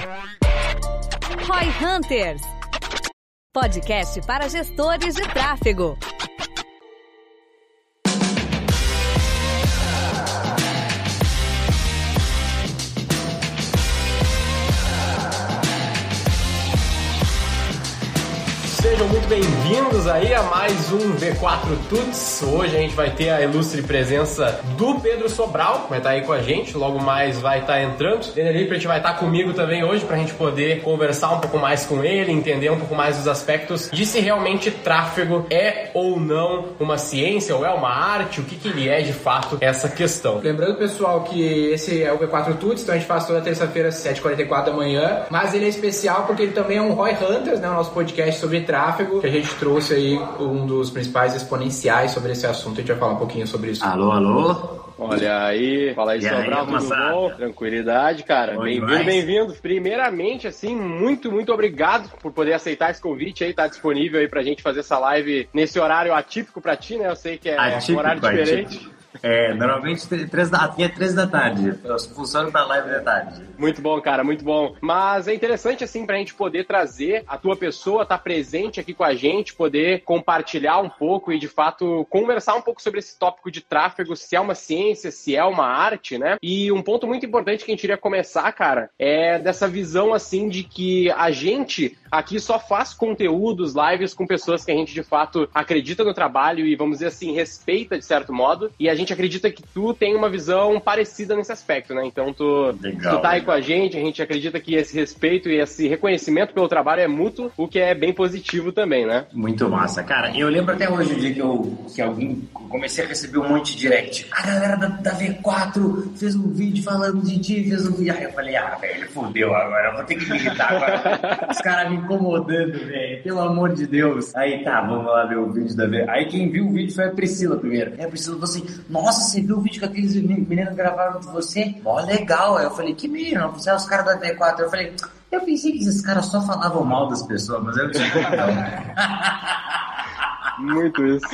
Roy Hunters. Podcast para gestores de tráfego. Bem-vindos aí a mais um V4 Tuts. Hoje a gente vai ter a ilustre presença do Pedro Sobral, que vai estar aí com a gente, logo mais vai estar entrando. O Lippert vai estar comigo também hoje para a gente poder conversar um pouco mais com ele, entender um pouco mais dos aspectos de se realmente tráfego é ou não uma ciência ou é uma arte, o que, que ele é de fato essa questão. Lembrando, pessoal, que esse é o V4 Tuts, então a gente faz toda terça-feira às 7h44 da manhã, mas ele é especial porque ele também é um Roy Hunters, né, o nosso podcast sobre tráfego, que a gente trouxe aí um dos principais exponenciais sobre esse assunto. A gente vai falar um pouquinho sobre isso. Alô, alô? Olha aí, fala aí, Sobral, tudo moçada? bom? Tranquilidade, cara. Bem-vindo, bem-vindo. Primeiramente, assim, muito, muito obrigado por poder aceitar esse convite aí, tá disponível aí pra gente fazer essa live nesse horário atípico pra ti, né? Eu sei que é um Atípico, horário diferente. atípico. É, normalmente três da, aqui é três da tarde. Eu funciono pra live da tarde. Muito bom, cara, muito bom. Mas é interessante, assim, pra gente poder trazer a tua pessoa, estar presente aqui com a gente, poder compartilhar um pouco e, de fato, conversar um pouco sobre esse tópico de tráfego, se é uma ciência, se é uma arte, né? E um ponto muito importante que a gente iria começar, cara, é dessa visão, assim, de que a gente aqui só faz conteúdos, lives com pessoas que a gente, de fato, acredita no trabalho e, vamos dizer assim, respeita, de certo modo. E a gente acredita que tu tem uma visão parecida nesse aspecto, né? Então, tu, Legal, tu tá aí legal. com a gente, a gente acredita que esse respeito e esse reconhecimento pelo trabalho é mútuo, o que é bem positivo também, né? Muito massa. Cara, eu lembro até hoje o dia que, eu, que alguém comecei a receber um monte de direct. A galera da, da V4 fez um vídeo falando de ti, fez um vídeo. Aí eu falei, ah, velho, fodeu agora, eu vou ter que me irritar agora. Os caras me incomodando, velho, pelo amor de Deus. Aí tá, vamos lá ver o vídeo da V. Aí quem viu o vídeo foi a Priscila primeiro. Aí a Priscila falou assim: Nossa, você viu o vídeo que aqueles meninos gravaram de você? Mó legal. Aí eu falei: Que menino? Você é os caras da V4. Eu falei: Eu pensei que esses caras só falavam mal das pessoas, mas eu não tinha não. Muito isso.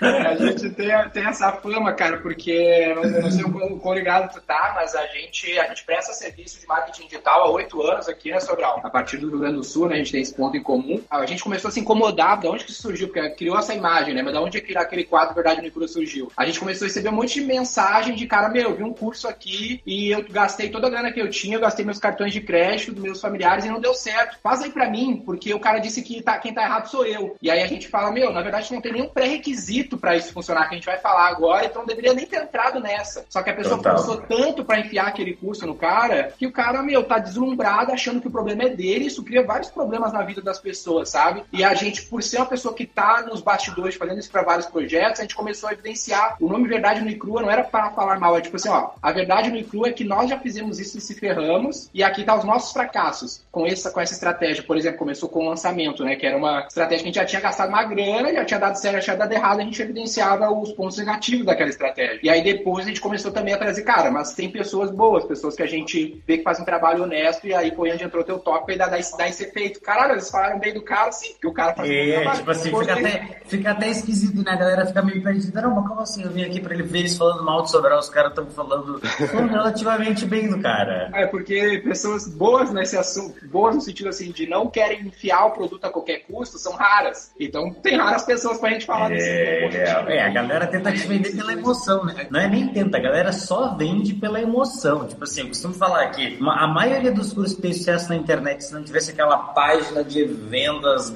A gente tem, tem essa fama, cara, porque eu não sei o quão- ligado tu tá, mas a gente, a gente presta serviço de marketing digital há oito anos aqui, né, Sobral? A partir do Rio Grande do Sul, né, a gente tem esse ponto em comum. A gente começou a se incomodar, de onde que surgiu? Porque criou essa imagem, né, mas de onde que aquele quadro Verdade no Cura surgiu? A gente começou a receber um monte de mensagem de cara, meu, eu vi um curso aqui e eu gastei toda a grana que eu tinha, eu gastei meus cartões de crédito dos meus familiares e não deu certo. Faz aí pra mim, porque o cara disse que tá, quem tá errado sou eu. E aí a gente fala, meu, na verdade não tem nenhum pré-requisito pra isso funcionar, que a gente vai falar agora, então não deveria nem ter entrado nessa. Só que a pessoa Total. forçou tanto pra enfiar aquele curso no cara, que o cara, meu, tá deslumbrado achando que o problema é dele, isso cria vários problemas na vida das pessoas, sabe? E a gente, por ser uma pessoa que tá nos bastidores fazendo isso pra vários projetos, a gente começou a evidenciar. O nome Verdade no Crua não era para falar mal, é tipo assim, ó, a verdade no Crua é que nós já fizemos isso e se ferramos, e aqui tá os nossos fracassos com essa, com essa estratégia. Por exemplo, começou com o lançamento, né? Que era uma estratégia que a gente já tinha gastado uma grana, já tinha dado certo, tinha dado errado, a gente evidenciava os pontos negativos daquela estratégia. E aí depois a gente começou também a trazer, cara, mas tem pessoas boas, pessoas que a gente vê que fazem um trabalho honesto, e aí foi onde entrou teu tópico e dá, dá, dá esse efeito. Caralho, eles falaram bem do cara, sim, porque o cara faz um É, trabalho. tipo assim, fica até, fica até esquisito, né? A galera fica meio perdida. Não, mas como assim? Eu vim aqui pra ele ver eles falando mal de Sobral, os caras estão falando falando relativamente bem do cara. É, porque pessoas boas nesse assunto, boas no sentido assim, de não querem enfiar o produto a qualquer custo, são raras. Então tem raras pessoas pra gente falar desse É, é, a galera tenta te vender pela emoção, né? Não é nem tenta, a galera só vende pela emoção. Tipo assim, eu costumo falar que a maioria dos cursos que tem sucesso na internet, se não tivesse aquela página de vendas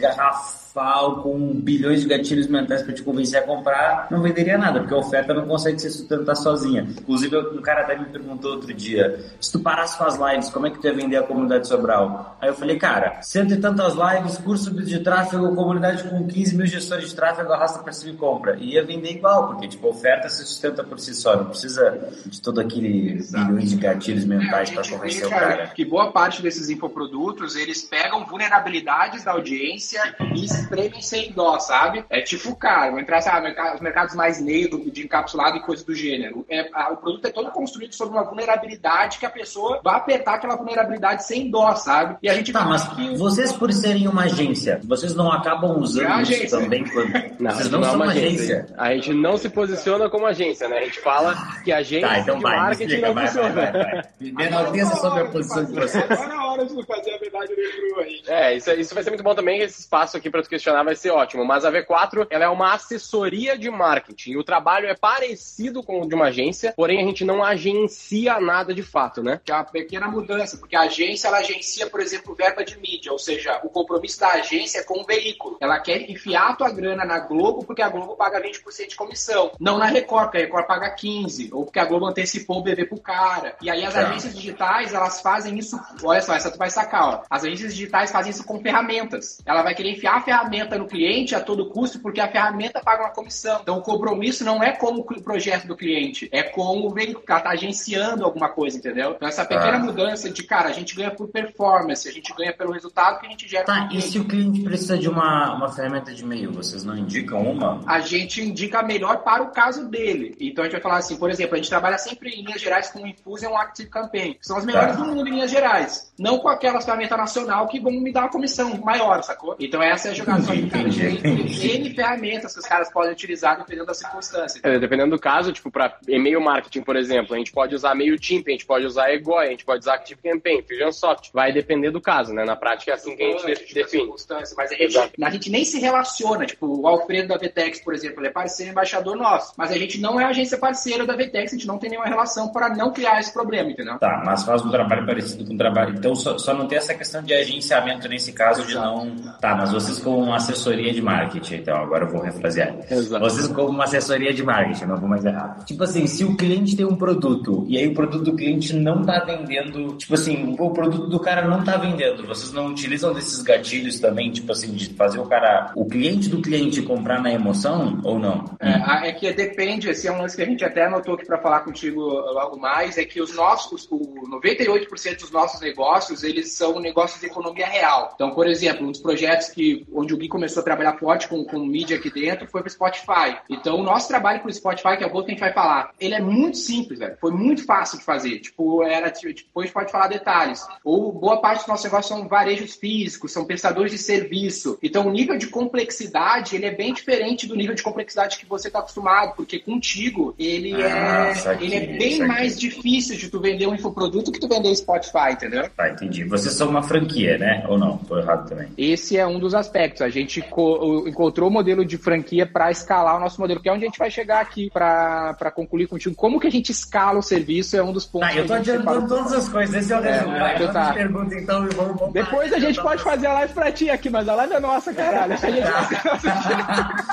com bilhões de gatilhos mentais pra te convencer a comprar, não venderia nada, porque a oferta não consegue se sustentar sozinha. Inclusive, um cara até me perguntou outro dia, se tu parasse com as lives, como é que tu ia vender a comunidade Sobral? Aí eu falei, cara, cento e tantas lives, curso de tráfego, comunidade com 15 mil gestores de tráfego, arrasta pra cima e compra. E ia vender igual, porque tipo, a oferta se sustenta por si só, não precisa de todo aquele bilhões de gatilhos mentais É, a pra gente convencer o cara, cara. que boa parte desses infoprodutos, eles pegam vulnerabilidades da audiência e espremem sem dó, sabe? É tipo, cara, vou entrar, sabe, os mercados mais negros, de encapsulado e coisas do gênero. É, a- o produto é todo construído sobre uma vulnerabilidade que a pessoa vai apertar aquela vulnerabilidade sem dó, sabe? E a gente Tá, mas que... vocês por serem uma agência, vocês não acabam usando É isso também quando... Não, vocês a gente não é são uma agência. agência. A gente não se posiciona como agência, né? A gente fala que agência Tá, então de vai, marketing explica, não vai, vai, funciona. vai, vai. Me enalteça sobre a posição de vocês. Agora é a hora de não fazer a verdade cru aí. É, isso, isso vai ser muito bom também. Esse espaço aqui para questionar vai ser ótimo. Mas a V4 ela é uma assessoria de marketing. O trabalho é parecido com o de uma agência, porém a gente não agencia nada de fato, né? Que é uma pequena mudança, porque a agência ela agencia, por exemplo, verba de mídia, ou seja, o compromisso da agência é com o veículo. Ela quer enfiar a tua grana na Globo porque a Globo paga 20% de comissão. Não na Record, porque a Record paga 15%, ou porque a Globo antecipou o BV pro cara. E aí as Tá. agências digitais, elas fazem isso, olha só, essa tu vai sacar, ó. As agências digitais fazem isso com ferramentas. Ela vai querer enfiar a ferramenta no cliente a todo custo porque a ferramenta paga uma comissão. Então o compromisso não é com o projeto do cliente, é com o veículo, que ela tá agenciando alguma coisa, entendeu? Então essa pequena Ah. mudança de, cara, a gente ganha por performance, a gente ganha pelo resultado que a gente gera Tá, e cliente. se o cliente precisa de uma, uma ferramenta de e-mail, vocês não indicam uma? a gente indica melhor para o caso dele. Então a gente vai falar assim, por exemplo, a gente trabalha sempre em linhas gerais com o Infusion Active Campaign, que são as melhores Tá. do mundo em linhas gerais. Não com aquelas ferramentas nacional que vão me dar uma comissão maior, sacou? Então essa é a Entendi, tem entendi. N ferramentas que os caras podem utilizar dependendo da circunstância. É, dependendo do caso, tipo, para e-mail marketing, por exemplo, a gente pode usar MailChimp, a gente pode usar Egoi, a gente pode usar Active Campaign, Fusionsoft. Vai depender do caso, né? Na prática é assim que a gente de- define. Mas a gente, a gente nem se relaciona. Tipo, o Alfredo da Vtex, por exemplo, ele é parceiro embaixador nosso. Mas a gente não é agência parceira da Vtex, a gente não tem nenhuma relação para não criar esse problema, entendeu? Tá, mas faz um trabalho parecido com o trabalho. Então só, só não tem essa questão de agenciamento nesse caso de não. Tá, mas vocês como uma assessoria de marketing, então agora eu vou refrasear. Exato. Vocês como uma assessoria de marketing, não vou mais errar. Tipo assim, se o cliente tem um produto e aí o produto do cliente não tá vendendo, tipo assim, o produto do cara não tá vendendo, vocês não utilizam desses gatilhos também, tipo assim, de fazer o cara, o cliente do cliente comprar na emoção ou não? É, é que depende, esse é um lance que a gente até anotou aqui para falar contigo logo mais, é que os nossos, o 98% dos nossos negócios, eles são negócios de economia real. Então, por exemplo, um dos projetos que, onde o Gui começou a trabalhar forte com, com mídia aqui dentro foi para o Spotify. Então, o nosso trabalho para o Spotify, que é o outro que a gente vai falar, ele é muito simples, velho. Foi muito fácil de fazer. Tipo, era, tipo, depois a gente pode falar detalhes. Ou boa parte do nosso negócio são varejos físicos, são prestadores de serviço. Então, o nível de complexidade, ele é bem diferente do nível de complexidade que você está acostumado, porque contigo, ele, Ah, é, saquei, ele é bem mais difícil de tu vender um infoproduto que tu vender Spotify, entendeu? Tá, entendi. Vocês são uma franquia, né? Ou não? Tô errado também. Esse é um dos aspectos. A gente co- encontrou o modelo de franquia para escalar o nosso modelo, que é onde a gente vai chegar aqui para concluir contigo. Como que a gente escala o serviço é um dos pontos Tá, eu tô adiantando todas as coisas, esse é o resumo. É, então tá. pergunta então e vamos, vamos Depois a gente pode fazer a live pra ti aqui, mas a live é nossa, caralho. A gente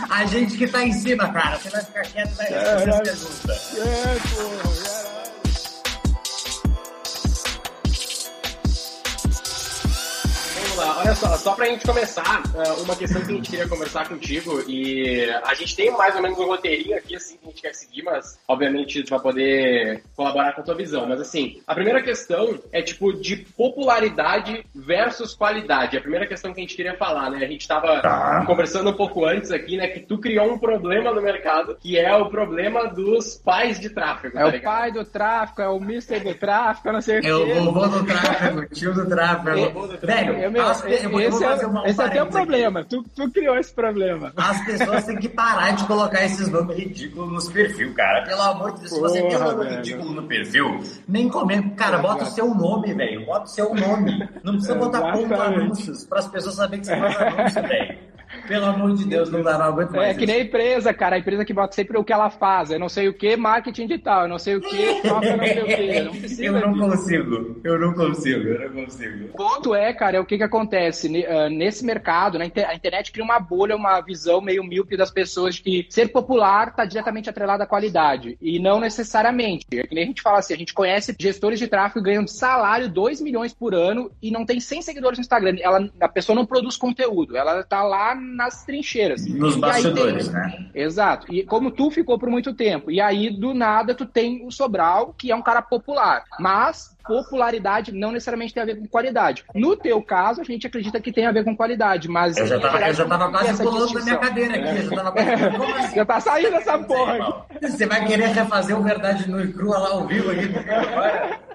a gente que tá em cima, cara. Você vai ficar quieto vai É, responder as é. perguntas. É, porra, olha só, só pra gente começar, ah, uma questão que a gente queria conversar contigo, e a gente tem mais ou menos um roteirinho aqui, assim, que a gente quer seguir, mas obviamente tu vai poder colaborar com a tua visão. Mas assim, a primeira questão é tipo de popularidade versus qualidade. A primeira questão que a gente queria falar, né? A gente tava Tá. conversando um pouco antes aqui, né? Que tu criou um problema no mercado, que é o problema dos pais de tráfego, É tá o ligado? pai do tráfico, é o mister do tráfico, eu não sei o É o vovô do tráfego, o tio do tráfego. Velho, É, meu, as pe- eu vou- eu vou esse fazer é, um esse é teu parênteses aqui. problema. Tu, tu criou esse problema. As pessoas têm que parar de colocar esses nomes ridículos nos perfil, cara. Pelo amor de Deus, se você tem um nome velho. ridículo no perfil, nem comenta. Cara, bota o seu nome, velho. Bota o seu nome. Não precisa botar ponto anúncios para as pessoas saberem que você faz anúncio, velho. Pelo amor de Deus, não dá não aguento mais. É que nem a empresa, cara. A empresa que bota sempre o que ela faz. Eu não sei o que, marketing digital. Eu não sei o que, troca não sei o que. Não precisa Eu não disso. consigo, eu não consigo, eu não consigo. O ponto é, cara, é o que que acontece ah, nesse mercado, né? A internet cria uma bolha, uma visão meio míope das pessoas de que ser popular está diretamente atrelado à qualidade. E não necessariamente. É que nem a gente fala assim, a gente conhece gestores de tráfego que ganham salário 2 milhões por ano e não tem 100 seguidores no Instagram. Ela, a pessoa não produz conteúdo, ela tá lá nas trincheiras. Nos E aí tem- bastidores, né? Exato. E como tu ficou por muito tempo. E aí, do nada, tu tem o Sobral, que é um cara popular. Mas popularidade não necessariamente tem a ver com qualidade. No teu caso, a gente acredita que tem a ver com qualidade, mas... Eu já tava, geral, eu já tava quase pulando da minha cadeira aqui. Eu já tava quase... Como assim? Já tá saindo essa porra Você vai querer refazer o Verdade no e Crua lá ao vivo aqui?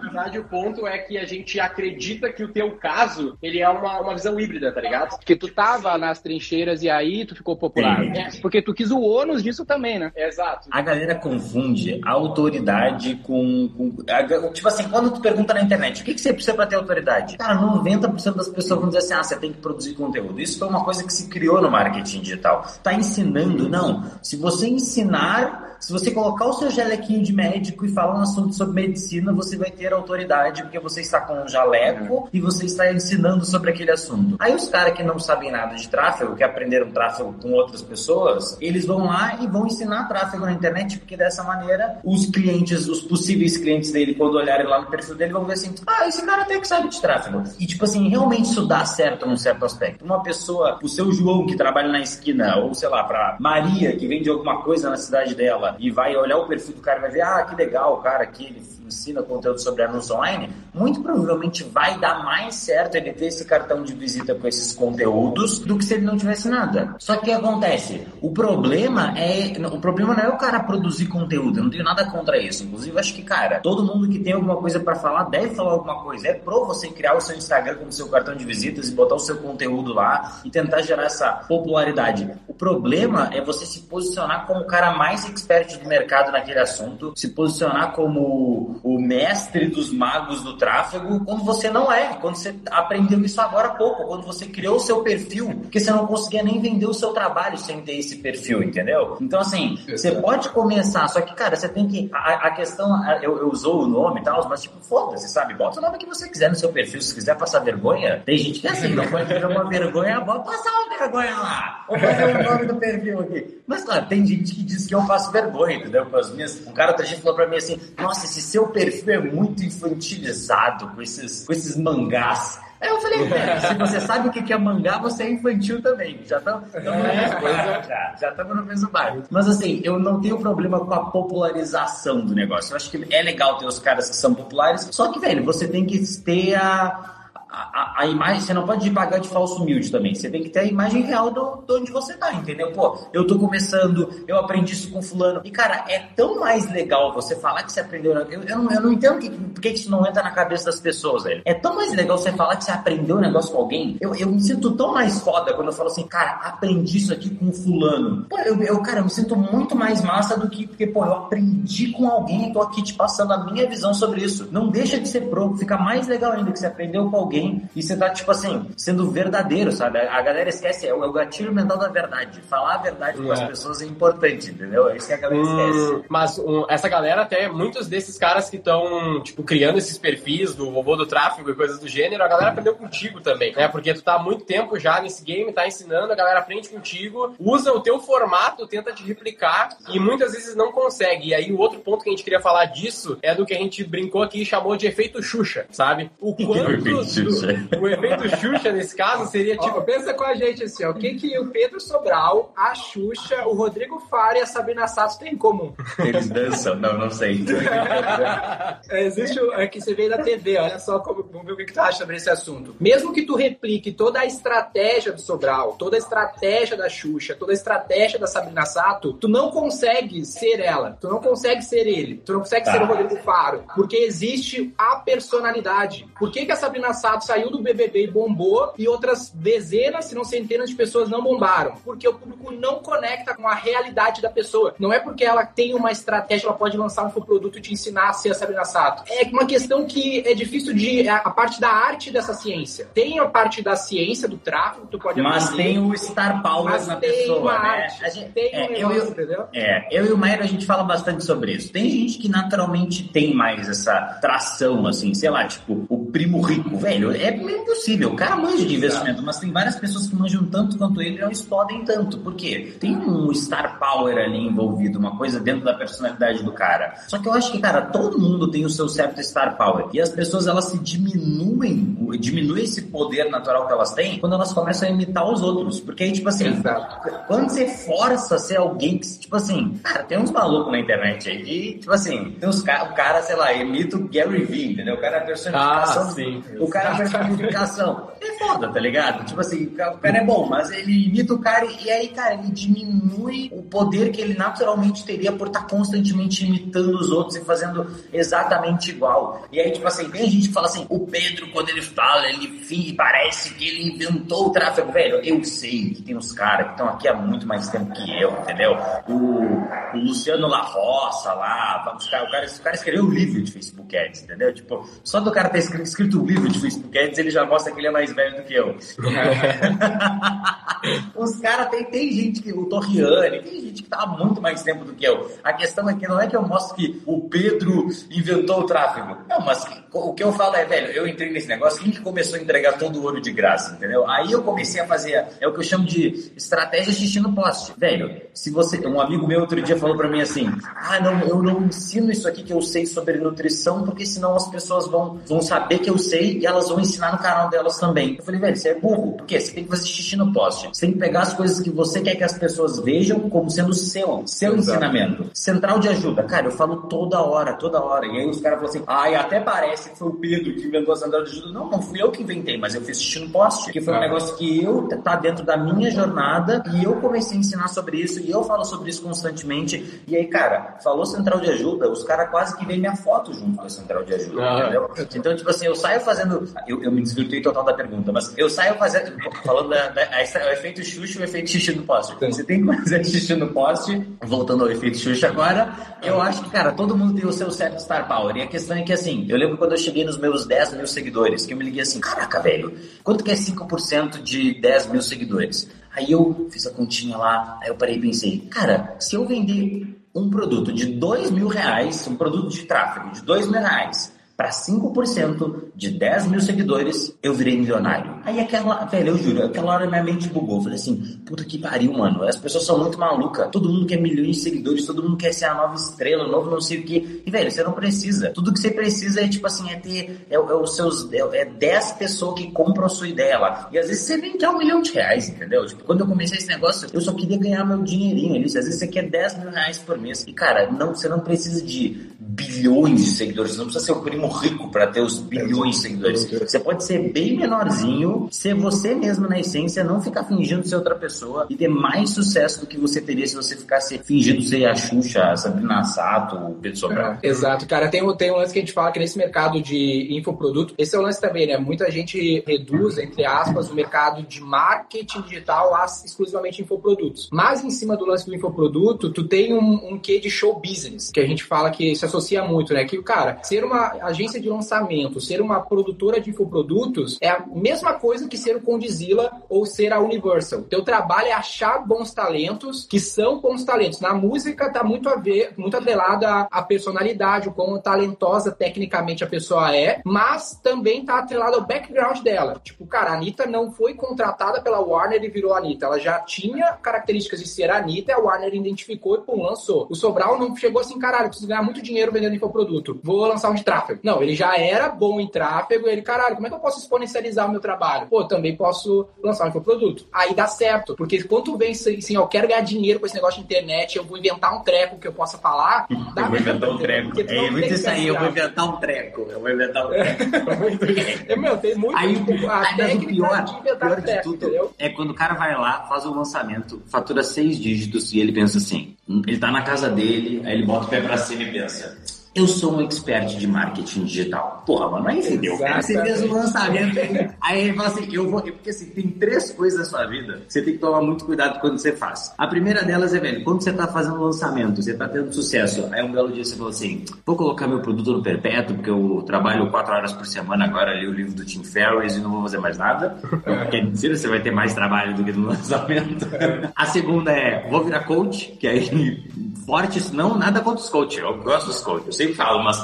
Na verdade, o ponto é que a gente acredita que o teu caso, ele é uma, uma visão híbrida, tá ligado? Porque tu tava nas trincheiras e aí tu ficou popular. É, Porque tu quis o ônus disso também, né? Exato. A galera confunde a autoridade com. com- a- tipo assim, quando tu pergunta pergunta na internet: o que, que você precisa para ter autoridade? Cara, 90% das pessoas vão dizer assim: ah, você tem que produzir conteúdo. Isso foi uma coisa que se criou no marketing digital. Tá ensinando? Não. Se você ensinar se você colocar o seu jalequinho de médico e falar um assunto sobre medicina, você vai ter autoridade, porque você está com um jaleco uhum. e você está ensinando sobre aquele assunto. Aí os caras que não sabem nada de tráfego, que aprenderam tráfego com outras pessoas, eles vão lá e vão ensinar tráfego na internet, porque dessa maneira os clientes, os possíveis clientes dele, quando olharem lá no perfil dele, vão ver assim: ah, esse cara até que sabe de tráfego. E tipo assim, realmente isso dá certo num certo aspecto. Uma pessoa, o seu João que trabalha na esquina, ou sei lá, pra Maria que vende alguma coisa na cidade dela, e vai olhar o perfil do cara e vai ver, ah, que legal, o cara aqui, ele ensina conteúdo sobre anúncio online, muito provavelmente vai dar mais certo ele ter esse cartão de visita com esses conteúdos do que se ele não tivesse nada. Só que o que acontece? O problema é. O problema não é o cara produzir conteúdo, eu não tenho nada contra isso. Inclusive, acho que, cara, todo mundo que tem alguma coisa para falar deve falar alguma coisa. É pro você criar o seu Instagram como seu cartão de visitas e botar o seu conteúdo lá e tentar gerar essa popularidade. O problema é você se posicionar como o cara mais expert do mercado naquele assunto, se posicionar como o mestre dos magos do tráfego quando você não é, quando você aprendeu isso agora há pouco, quando você criou o seu perfil, porque você não conseguia nem vender o seu trabalho sem ter esse perfil, entendeu? Então, assim, você pode começar, só que, cara, você tem que. A, a questão, eu, eu usou o nome e tal, mas, tipo, foda-se, sabe? Bota o nome que você quiser no seu perfil, se quiser passar vergonha. Tem gente que é assim, não pode ter uma vergonha, bota passar uma vergonha lá. Vou fazer o nome do perfil aqui. Mas, claro, tem gente que diz que eu faço vergonha, entendeu? Com as minhas. Um cara outra gente falou pra mim assim: nossa, esse seu perfil é muito infantilizado com esses, com esses mangás. Aí eu falei, é, se você sabe o que é mangá, você é infantil também. Já estamos é, mesmo barco, já. Já estamos no mesmo barco. Mas assim, eu não tenho problema com a popularização do negócio. Eu acho que é legal ter os caras que são populares. Só que, velho, você tem que ter a a, a, imagem, você não pode pagar de falso humilde também. Você tem que ter a imagem real de onde você tá, entendeu? Pô, eu tô começando, eu aprendi isso com fulano. E, cara, é tão mais legal você falar que você aprendeu. Eu, eu, não, eu não entendo que, que isso não entra na cabeça das pessoas, velho. É tão mais legal você falar que você aprendeu um negócio com alguém. Eu, eu me sinto tão mais foda quando eu falo assim, cara, aprendi isso aqui com fulano. Pô, eu, eu, cara, eu me sinto muito mais massa do que, porque, pô, eu aprendi com alguém e tô aqui te passando a minha visão sobre isso. Não deixa de ser pro, fica mais legal ainda que você aprendeu com alguém alguém e você tá, tipo assim, sendo verdadeiro, sabe? A galera esquece, é o, é o gatilho mental da verdade. Falar a verdade com as é. pessoas é importante, entendeu? É isso que a galera hum, esquece. Mas um, essa galera, até muitos desses caras que estão, tipo, criando esses perfis do robô do tráfego e coisas do gênero, a galera aprendeu contigo também, né? Porque tu tá há muito tempo já nesse game, tá ensinando, a galera aprende contigo, usa o teu formato, tenta te replicar e muitas vezes não consegue. E aí o outro ponto que a gente queria falar disso é do que a gente brincou aqui e chamou de efeito Xuxa, sabe? O quanto o evento Xuxa, nesse caso, seria tipo. Ó, pensa com a gente assim, ó. O que, que o Pedro Sobral, a Xuxa, o Rodrigo Fara e a Sabrina Sasso têm em comum? Eles dançam? Não, não sei. é, existe o é que você vê na TV, olha só como, vamos ver o que, que tu acha sobre esse assunto. Mesmo que tu replique toda a estratégia do Sobral, toda a estratégia da Xuxa, toda a estratégia da Sabrina Sato, tu não consegue ser ela. Tu não consegue ser ele. Tu não consegue tá. ser o Rodrigo Faro. Porque existe a personalidade. Por que, que a Sabrina Sato saiu do BBB e bombou e outras dezenas, se não centenas de pessoas não bombaram. Porque o público não conecta com a realidade da pessoa. Não é porque ela tem uma estratégia, ela pode lançar um produto e te ensinar a ser a Sabrina Sato. É uma questão que é difícil de. É a parte da arte dessa ciência. Tem a parte da ciência, do tráfego, tu pode Mas aprender, tem o star power na pessoa, né? Arte, a gente, tem é, um negócio, eu, entendeu? É, eu e o Maíra, a gente fala bastante sobre isso. Tem gente que naturalmente tem mais essa tração, assim, sei lá, tipo, o primo rico, velho é meio impossível. O cara manja de investimento, mas tem várias pessoas que manjam tanto quanto ele e não explodem tanto. Por quê? Tem um star power ali envolvido, uma coisa dentro da personalidade do cara. Só que eu acho que, cara, todo mundo tem o seu certo star power. E as pessoas, elas se diminuem, diminuem esse poder natural que elas têm quando elas começam a imitar os outros. Porque aí, tipo assim, Exato. quando você força a ser alguém que, tipo assim, cara, tem uns malucos na internet aí que, tipo assim, tem uns caras, o cara, sei lá, imita o Gary Vee, entendeu? O cara é a personificação. Ah, sim. O cara personificação. É foda, tá ligado? Tipo assim, o cara é bom, mas ele imita o cara e aí, cara, ele diminui o poder que ele naturalmente teria por estar tá constantemente imitando os outros e fazendo exatamente igual. E aí, tipo assim, tem gente que fala assim, o Pedro, quando ele fala, ele parece que ele inventou o tráfego. Velho, eu sei que tem uns caras que estão aqui há muito mais tempo que eu, entendeu? O, o Luciano La Roça lá, os cara, o, cara, o cara escreveu um livro de Facebook Ads, entendeu? Tipo, só do cara ter escrito, escrito um livro de Facebook Ads, ele já mostra que ele é mais velho do que eu. os caras, tem, tem gente que, o Torriani, tem gente que tá há muito mais tempo do que eu. A questão é que não é que eu mostro que o Pedro inventou o tráfego. Não, mas o que eu falo é, velho, eu entrei nesse negócio, quem que começou a entregar todo o ouro de graça, entendeu? Aí eu comecei a fazer, é o que eu chamo de estratégia xixi no poste. Velho, se você, um amigo meu outro dia falou para mim assim, ah, não, eu não ensino isso aqui que eu sei sobre nutrição, porque senão as pessoas vão, vão saber que eu sei e elas vão ensinar no canal delas também. Eu falei, velho, você é burro, por quê? Você tem que fazer xixi no poste. Você tem que pegar as coisas que você quer que as pessoas vejam como sendo seu, seu Exato. ensinamento. Central de ajuda, cara, eu falo toda hora, toda hora. E aí os caras falam assim, ah, e até parece que foi o Pedro que inventou a central de ajuda. Não, não fui eu que inventei, mas eu fiz xixi no poste, que foi um negócio que eu tá dentro da minha jornada e eu comecei a ensinar sobre isso e eu falo sobre isso constantemente. E aí, cara, falou central de ajuda, os caras quase que veem minha foto junto com a central de ajuda, ah. entendeu? Então, tipo assim, eu saio fazendo. Eu, eu me desvirtuei total da pergunta, mas eu saio fazendo. Falando da, da, o efeito Xuxa e o efeito xixi no poste. Você tem que fazer xixi no poste, voltando ao efeito Xuxa agora. Eu acho que, cara, todo mundo tem o seu certo Star Power. E a questão é que, assim, eu lembro quando quando eu cheguei nos meus 10 mil seguidores, que eu me liguei assim, caraca, velho, quanto que é 5% de 10 mil seguidores? Aí eu fiz a continha lá, aí eu parei e pensei, cara, se eu vender um produto de 2 mil reais, um produto de tráfego de 2 mil reais, para 5% de 10 mil seguidores, eu virei milionário. Aí aquela, velho, eu juro, aquela hora minha mente bugou. Falei assim, puta que pariu, mano. As pessoas são muito malucas. Todo mundo quer milhões de seguidores, todo mundo quer ser a nova estrela, o novo não sei o quê. E, velho, você não precisa. Tudo que você precisa é, tipo assim, é ter, é, é os seus, é, é 10 pessoas que compram a sua ideia lá. E às vezes você nem quer um milhão de reais, entendeu? Tipo, quando eu comecei esse negócio, eu só queria ganhar meu dinheirinho ali. Às vezes você quer 10 mil reais por mês. E, cara, não, você não precisa de bilhões de seguidores. Você não precisa ser o primo rico para ter os bilhões de seguidores. Você pode ser bem menorzinho, ser você mesmo na essência, não ficar fingindo ser outra pessoa e ter mais sucesso do que você teria se você ficasse fingindo ser a Xuxa, a Sabrina Sato, o Pedro Sobral. É, exato, cara. Tem, tem um lance que a gente fala que nesse mercado de infoproduto, esse é o lance também, né? Muita gente reduz, entre aspas, o mercado de marketing digital a exclusivamente infoprodutos. Mas em cima do lance do infoproduto, tu tem um, um quê de show business, que a gente fala que se associa muito, né? Que, cara, ser uma agência de lançamento, ser uma produtora de infoprodutos é a mesma coisa que ser o Condizila ou ser a Universal. Teu trabalho é achar bons talentos que são bons talentos. Na música tá muito a ver, muito atrelado à personalidade, o quão talentosa tecnicamente a pessoa é, mas também tá atrelado ao background dela. Tipo, cara, a Anitta não foi contratada pela Warner e virou a Anitta. Ela já tinha características de ser a Anitta, a Warner identificou e pum, lançou. O Sobral não chegou assim, caralho, preciso ganhar muito dinheiro vendendo infoproduto. Vou lançar um de tráfego. Não, ele já era bom em tráfego, ele, caralho, como é que eu posso exponencializar o meu trabalho? Pô, também posso lançar um infoproduto. Aí dá certo, porque quando vem assim, eu quero ganhar dinheiro com esse negócio de internet, eu vou inventar um treco que eu possa falar. eu vou inventar um treco. É muito isso aí, eu vou inventar um treco. Eu vou inventar um treco. é, meu, tem muito. Aí, aí o pior, de pior de treco, tudo entendeu? é quando o cara vai lá, faz o lançamento, fatura seis dígitos e ele pensa assim, hum, ele tá na casa dele, aí ele bota o pé pra cima e pensa eu sou um expert de marketing digital. Porra, mano, aí entendeu? Você fez o lançamento. aí ele fala assim, eu vou. Porque assim, tem três coisas na sua vida que você tem que tomar muito cuidado quando você faz. A primeira delas é, velho, quando você tá fazendo um lançamento, você tá tendo sucesso, aí um belo dia você falou assim, vou colocar meu produto no perpétuo, porque eu trabalho quatro horas por semana agora, li o livro do Tim Ferriss e não vou fazer mais nada. Porque é mentira, você vai ter mais trabalho do que no lançamento. A segunda é, vou virar coach, que aí fortes, não, nada contra os coaches, eu gosto dos coaches, sempre falo, mas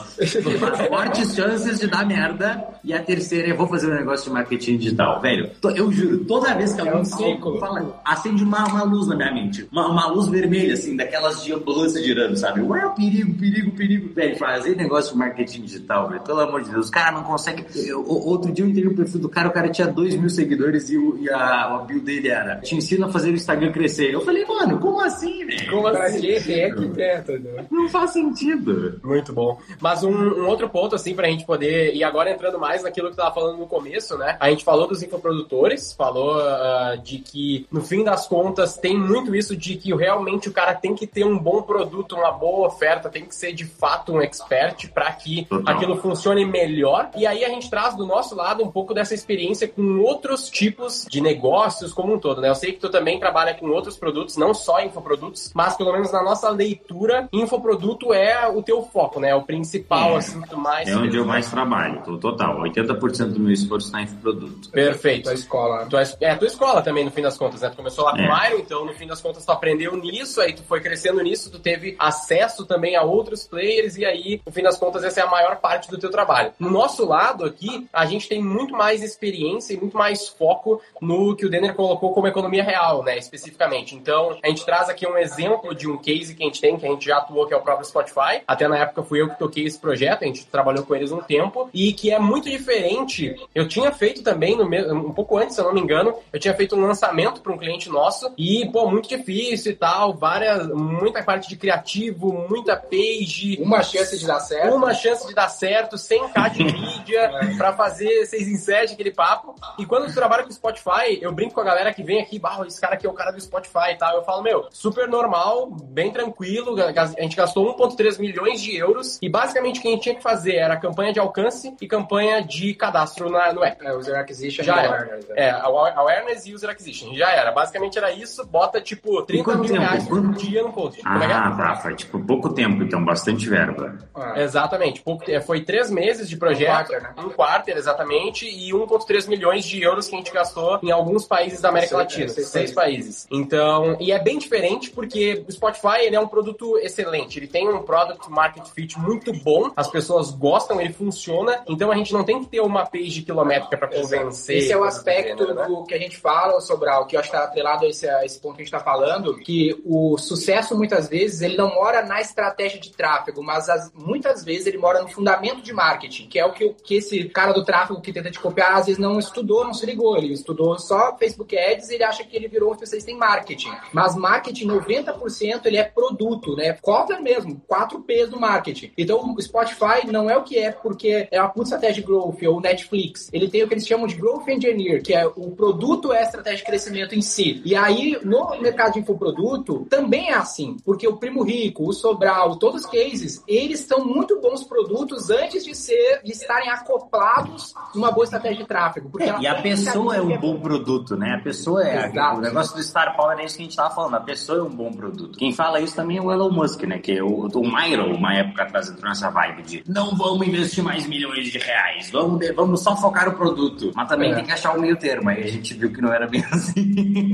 fortes chances de dar merda. E a terceira é, vou fazer um negócio de marketing digital. Velho, eu juro, toda vez que alguém é um fala, acende uma, uma luz na minha mente, uma, uma luz vermelha, assim, daquelas de ambulância girando, sabe? Ué, perigo, perigo, perigo. Velho, fazer negócio de marketing digital, velho, pelo amor de Deus, os caras não conseguem. outro dia eu entrei no perfil do cara, o cara tinha 2 mil seguidores e, o, e a, a bio dele era: te ensino a fazer o Instagram crescer. Eu falei, mano, como assim, velho? Como assim? aqui perto. Né? Não faz sentido. Muito bom. Mas um, um, outro ponto, assim, pra gente poder. E agora entrando mais naquilo que tu tava falando no começo, né? A gente falou dos infoprodutores, falou uh, de que, no fim das contas, tem muito isso de que realmente o cara tem que ter um bom produto, uma boa oferta, tem que ser de fato um expert para que Total. aquilo funcione melhor. E aí a gente traz do nosso lado um pouco dessa experiência com outros tipos de negócios como um todo, né? Eu sei que tu também trabalha com outros produtos, não só infoprodutos, mas pelo menos na nossa leitura, infoproduto é o teu foco, né? É o principal, é, assim, tu mais. É onde eu mais trabalho, total. 80% do meu esforço está em infoproduto. Perfeito. Tua escola. Tua, é, a tua escola também, no fim das contas, né? Tu começou lá com é. o Iron, então no fim das contas tu aprendeu nisso, aí tu foi crescendo nisso, tu teve acesso também a outros players, e aí, no fim das contas, essa é a maior parte do teu trabalho. No nosso lado aqui, a gente tem muito mais experiência e muito mais foco no que o Denner colocou como economia real, né? Especificamente. Então, a gente traz aqui um exemplo de um case que a gente tem, que a gente já atuou, que é o próprio Spotify. Até na época fui eu que toquei esse projeto, a gente trabalhou com eles um tempo, e que é muito diferente. Eu tinha feito também, no, um pouco antes, se eu não me engano, eu tinha feito um lançamento para um cliente nosso, e, pô, muito difícil e tal, várias, muita parte de criativo, muita page. Uma chance de dar certo. Uma chance de dar certo, 100k de mídia, é. para fazer 6 em 7, aquele papo. E quando tu trabalha com Spotify, eu brinco com a galera que vem aqui, bah, esse cara aqui é o cara do Spotify e tal. Eu falo, meu, super normal, bem tranquilo. A gente gastou 1,3 milhões de euros e basicamente o que a gente tinha que fazer era campanha de alcance e campanha de cadastro na, no app. É, user acquisition já era. Awareness, é. é, awareness e user acquisition. Já era. Basicamente era isso, bota tipo 30 mil tempo? reais por dia no post. Ah, é é? tá, foi tipo pouco tempo, então, bastante verba. Ah. Exatamente. Pouco, foi três meses de projeto, um quarter, né? um quarter exatamente, e 1,3 milhões de euros que a gente gastou em alguns países da América Latina. Seis, seis países. Então, e é bem diferente porque o Spotify ele é um produto excelente. Ele tem um product market fit muito bom, as pessoas gostam, ele funciona. Então a gente não tem que ter uma page quilométrica para convencer. Esse é o aspecto gênero, né? do que a gente fala, Sobral, que eu acho que está atrelado a esse, a esse ponto que a gente está falando, que o sucesso muitas vezes ele não mora na estratégia de tráfego, mas as, muitas vezes ele mora no fundamento de marketing, que é o que, que esse cara do tráfego que tenta te copiar às vezes não estudou, não se ligou. Ele estudou só Facebook Ads e ele acha que ele virou um especialista em marketing. Mas marketing, 90% ele é produto, né? Cota mesmo, 4 P's do marketing. Então o Spotify não é o que é porque é uma puta estratégia de growth, ou Netflix. Ele tem o que eles chamam de growth engineer, que é o produto é a estratégia de crescimento em si. E aí, no mercado de infoproduto, também é assim, porque o Primo Rico, o Sobral, todos os cases, eles são muito bons produtos antes de ser, de estarem acoplados numa boa estratégia de tráfego. É, e a pessoa é um bom produto, né? A pessoa é. O negócio do Star Power é isso que a gente tava falando. A pessoa é um bom produto. Quem fala isso também é o Elon Musk, né? Que é o, o Myro, uma época atrás, entrou nessa vibe de não vamos investir mais milhões de reais, vamos, vamos só focar no produto. Mas também é. tem que achar o meio termo. Aí a gente viu que não era bem assim.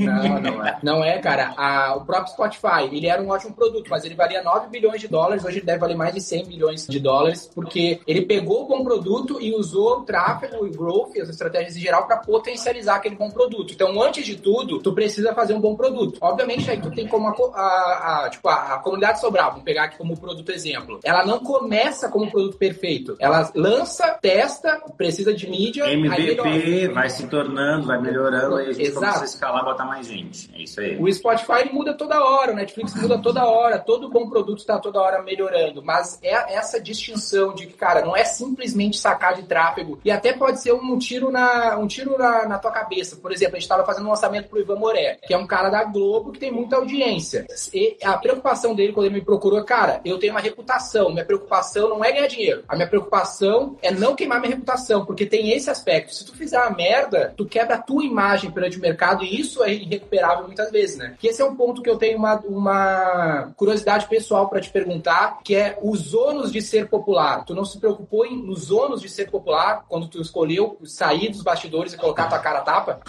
Não, não é. Não é, cara. A, o próprio Spotify, ele era um ótimo produto, mas ele valia 9 bilhões de dólares. Hoje ele deve valer mais de 100 bilhões de dólares, porque ele pegou o bom produto e usou o tráfego, o growth, as estratégias em geral para potencializar aquele bom produto. Então, antes de tudo, tu precisa fazer um bom produto. Obviamente, aí tu tem como a, a, a tipo, a, a, comunidade Sobral, vamos pegar aqui como produto exemplo. Ela não começa como produto perfeito. Ela lança, testa, precisa de mídia. MVP vai se tornando, vai melhorando, aí a gente Exato. começa a escalar, botar mais gente. É isso aí. O Spotify muda toda hora, o Netflix muda toda hora, todo bom produto está toda hora melhorando. Mas é essa distinção de que, cara, não é simplesmente sacar de tráfego. E até pode ser um tiro na, um tiro na, na tua cabeça. Por exemplo, a gente estava fazendo um lançamento pro Ivan Moré, que é um cara da Globo que tem muita audiência. E a preocupação dele quando ele me procurou, cara, eu tenho uma reputação. Minha preocupação não é ganhar dinheiro. A minha preocupação é não queimar minha reputação, porque tem esse aspecto. Se tu fizer uma merda, tu quebra a tua imagem perante o mercado e isso é irrecuperável muitas vezes, né? Que esse é um ponto que eu tenho uma, uma curiosidade pessoal para te perguntar, que é os ônus de ser popular. Tu não se preocupou em, nos ônus de ser popular quando tu escolheu sair dos bastidores e colocar tua cara tapa?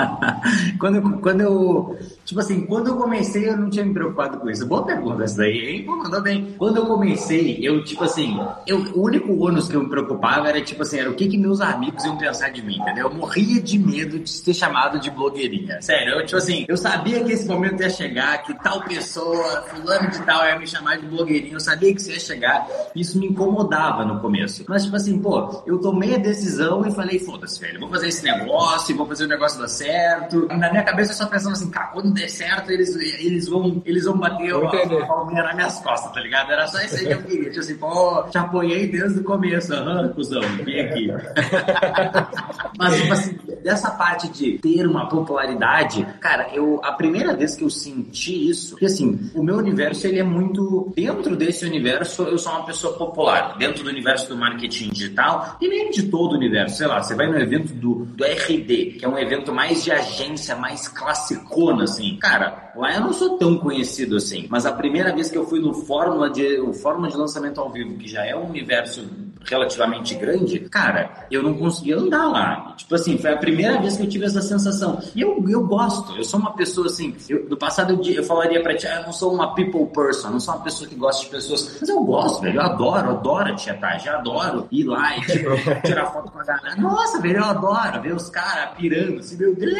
quando, quando eu. Tipo assim, quando eu comecei, eu não tinha me preocupado com isso. Boa pergunta essa daí, hein? Mandou bem. Quando eu comecei, eu, tipo assim, eu, o único ônus que eu me preocupava era, tipo assim, era o que, que meus amigos iam pensar de mim, entendeu? Eu morria de medo de ser chamado de blogueirinha. Sério, eu, tipo assim, eu sabia que esse momento ia chegar, que tal pessoa, fulano de tal, ia me chamar de blogueirinha. Eu sabia que isso ia chegar. Isso me incomodava no começo. Mas, tipo assim, pô, eu tomei a decisão e falei, foda-se, velho, vou fazer esse negócio, vou fazer o negócio dar certo. Na minha cabeça eu só pensando assim, cara, quando der certo, eles, eles, vão, eles vão bater a palminha nas minhas costas, tá ligado? Era só isso aí que eu queria. Tipo assim, pô, te apoiei desde o começo. Aham, cuzão, vem aqui. Mas, tipo assim, dessa parte de ter uma popularidade, cara, eu, a primeira vez que eu senti isso, porque assim, o meu universo, ele é muito, dentro desse universo, eu sou uma pessoa popular. Dentro do universo do marketing digital, e nem de todo o universo, sei lá, você vai no evento do, do RD, que é um evento mais de agência, mais classicona, assim. Cara, lá eu não sou tão conhecido assim, mas a primeira vez que eu fui no Fórmula de, o Fórmula de lançamento ao vivo, que já é um universo relativamente grande, cara, eu não conseguia andar lá. Tipo assim, foi a primeira vez que eu tive essa sensação. E eu, eu gosto, eu sou uma pessoa assim, eu, do passado eu, eu falaria pra ti, ah, eu não sou uma people person, eu não sou uma pessoa que gosta de pessoas, mas eu gosto, velho, eu adoro, adoro a tietagem, eu adoro ir lá e tipo, tirar foto com a galera. Nossa, velho, eu adoro ver os caras pirando, assim, meu Deus,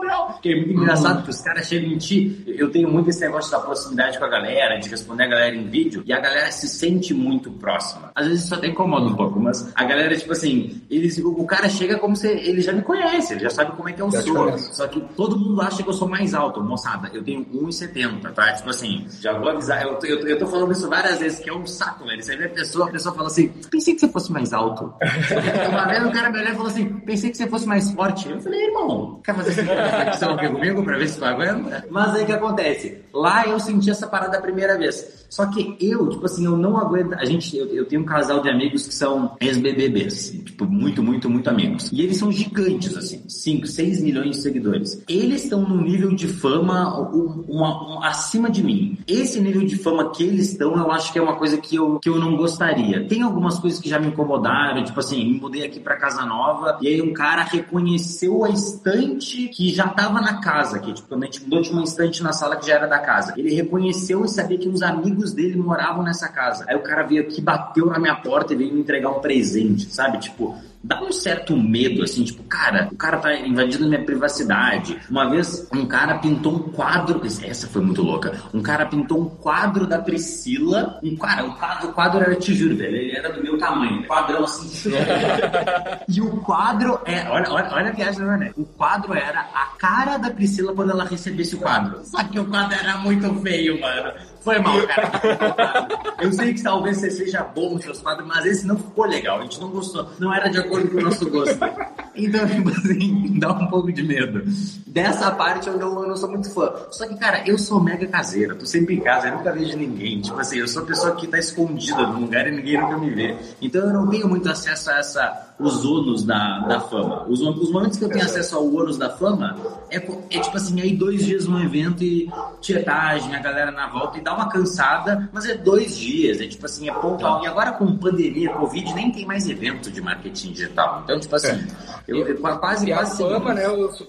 meu. Porque é muito engraçado que os caras chegam em ti, eu tenho muito esse negócio da proximidade com a galera, de responder a galera em vídeo, e a galera se sente muito próxima. Às vezes isso até incomoda um pouco, mas a galera, tipo assim, eles, o cara chega como se ele já me conhece, ele já sabe como é que eu já sou. Só que todo mundo acha que eu sou mais alto, moçada. Eu tenho 1,70, tá? Tipo assim, já vou avisar, eu, eu, eu tô falando isso várias vezes, que é um saco, velho. Você vê a pessoa, a pessoa fala assim, pensei que você fosse mais alto. Uma vez o cara me olhou e falou assim, pensei que você fosse mais forte. Eu falei, irmão, quer fazer essa aqui comigo pra ver se tu aguenta? Mas aí o que acontece? Lá eu senti essa parada a primeira vez. Só que eu, tipo assim, eu não aguento. A gente, eu, eu tenho um casal de amigos que são ex-BBBs, tipo, muito, muito, muito amigos. E eles são gigantes, assim, 5, 6 milhões de seguidores. Eles estão num nível de fama um, um, acima de mim. Esse nível de fama que eles estão, eu acho que é uma coisa que eu, que eu não gostaria. Tem algumas coisas que já me incomodaram, tipo assim, me mudei aqui pra casa nova, e aí um cara reconheceu a estante que já tava na casa, que tipo, a gente mudou, tinha uma estante na sala que já era da casa. Ele reconheceu e sabia que uns amigos dele moravam nessa casa. Aí o cara veio aqui, bateu na minha porta e veio me entregar um presente, sabe? Tipo, dá um certo medo, assim, tipo, cara, o cara tá invadindo minha privacidade. Uma vez, um cara pintou um quadro, essa foi muito louca, um cara pintou um quadro da Priscila, um cara, o quadro, o quadro era, te juro, velho, ele era do meu tamanho, quadrão assim. e o quadro é, olha, olha, olha a viagem né? O quadro era a cara da Priscila quando ela recebesse o quadro. Só que o quadro era muito feio, mano. Foi mal, cara. Eu sei que talvez você seja bom nos seus quadros, mas esse não ficou legal. A gente não gostou. Não era de acordo com o nosso gosto. Então, tipo assim, dá um pouco de medo. Dessa parte eu não, eu não sou muito fã. Só que, cara, eu sou mega caseiro. Tô sempre em casa, eu nunca vejo ninguém. Tipo assim, eu sou a pessoa que tá escondida num lugar e ninguém nunca me vê. Então eu não tenho muito acesso a essa os ônus da, da fama. Os, os momentos que eu tenho acesso ao ônus da fama é, é tipo assim, aí dois dias no evento e tietagem, a galera na volta e dá uma cansada, mas é dois dias, é tipo assim, é pontual. E agora com pandemia, Covid, nem tem mais evento de marketing digital. Então, tipo assim, é. eu, eu, quase, e a fama, né,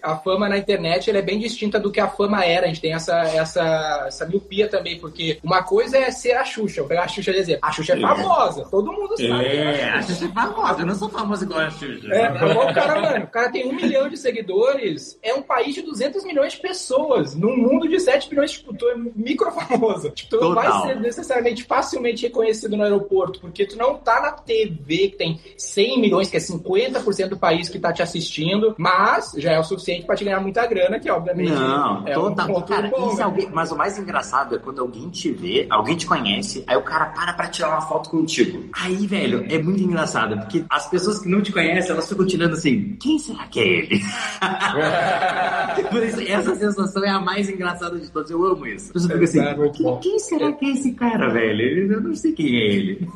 a fama na internet ela é bem distinta do que a fama era. A gente tem essa, essa, essa miopia também, porque uma coisa é ser a Xuxa. Eu pegar a Xuxa e dizer, a Xuxa é, é. famosa, todo mundo sabe. É, a Xuxa é famosa, eu não sou famosa igual a Xuxa. É, o cara, mano, o cara tem um milhão de seguidores, é um país de 200 milhões de pessoas, num mundo de 7 milhões, tipo, tu é micro famoso. Tipo, tu não vai ser necessariamente facilmente reconhecido no aeroporto, porque tu não tá na TV que tem 100 milhões, que é 50% do país que tá te assistindo, mas já é o suficiente para te ganhar muita grana, que obviamente não, é total. Um cara, bom, né? alguém, mas o mais engraçado é quando alguém te vê, alguém te conhece, aí o cara para pra tirar uma foto contigo. Aí, velho, é muito engraçado, porque as pessoas que não te conhecem, elas ficam tirando assim, quem será que é ele? Essa sensação é a mais engraçada de todas. Eu amo isso. Você fica assim, quem, quem, será que é esse cara, velho? Eu não sei quem é ele.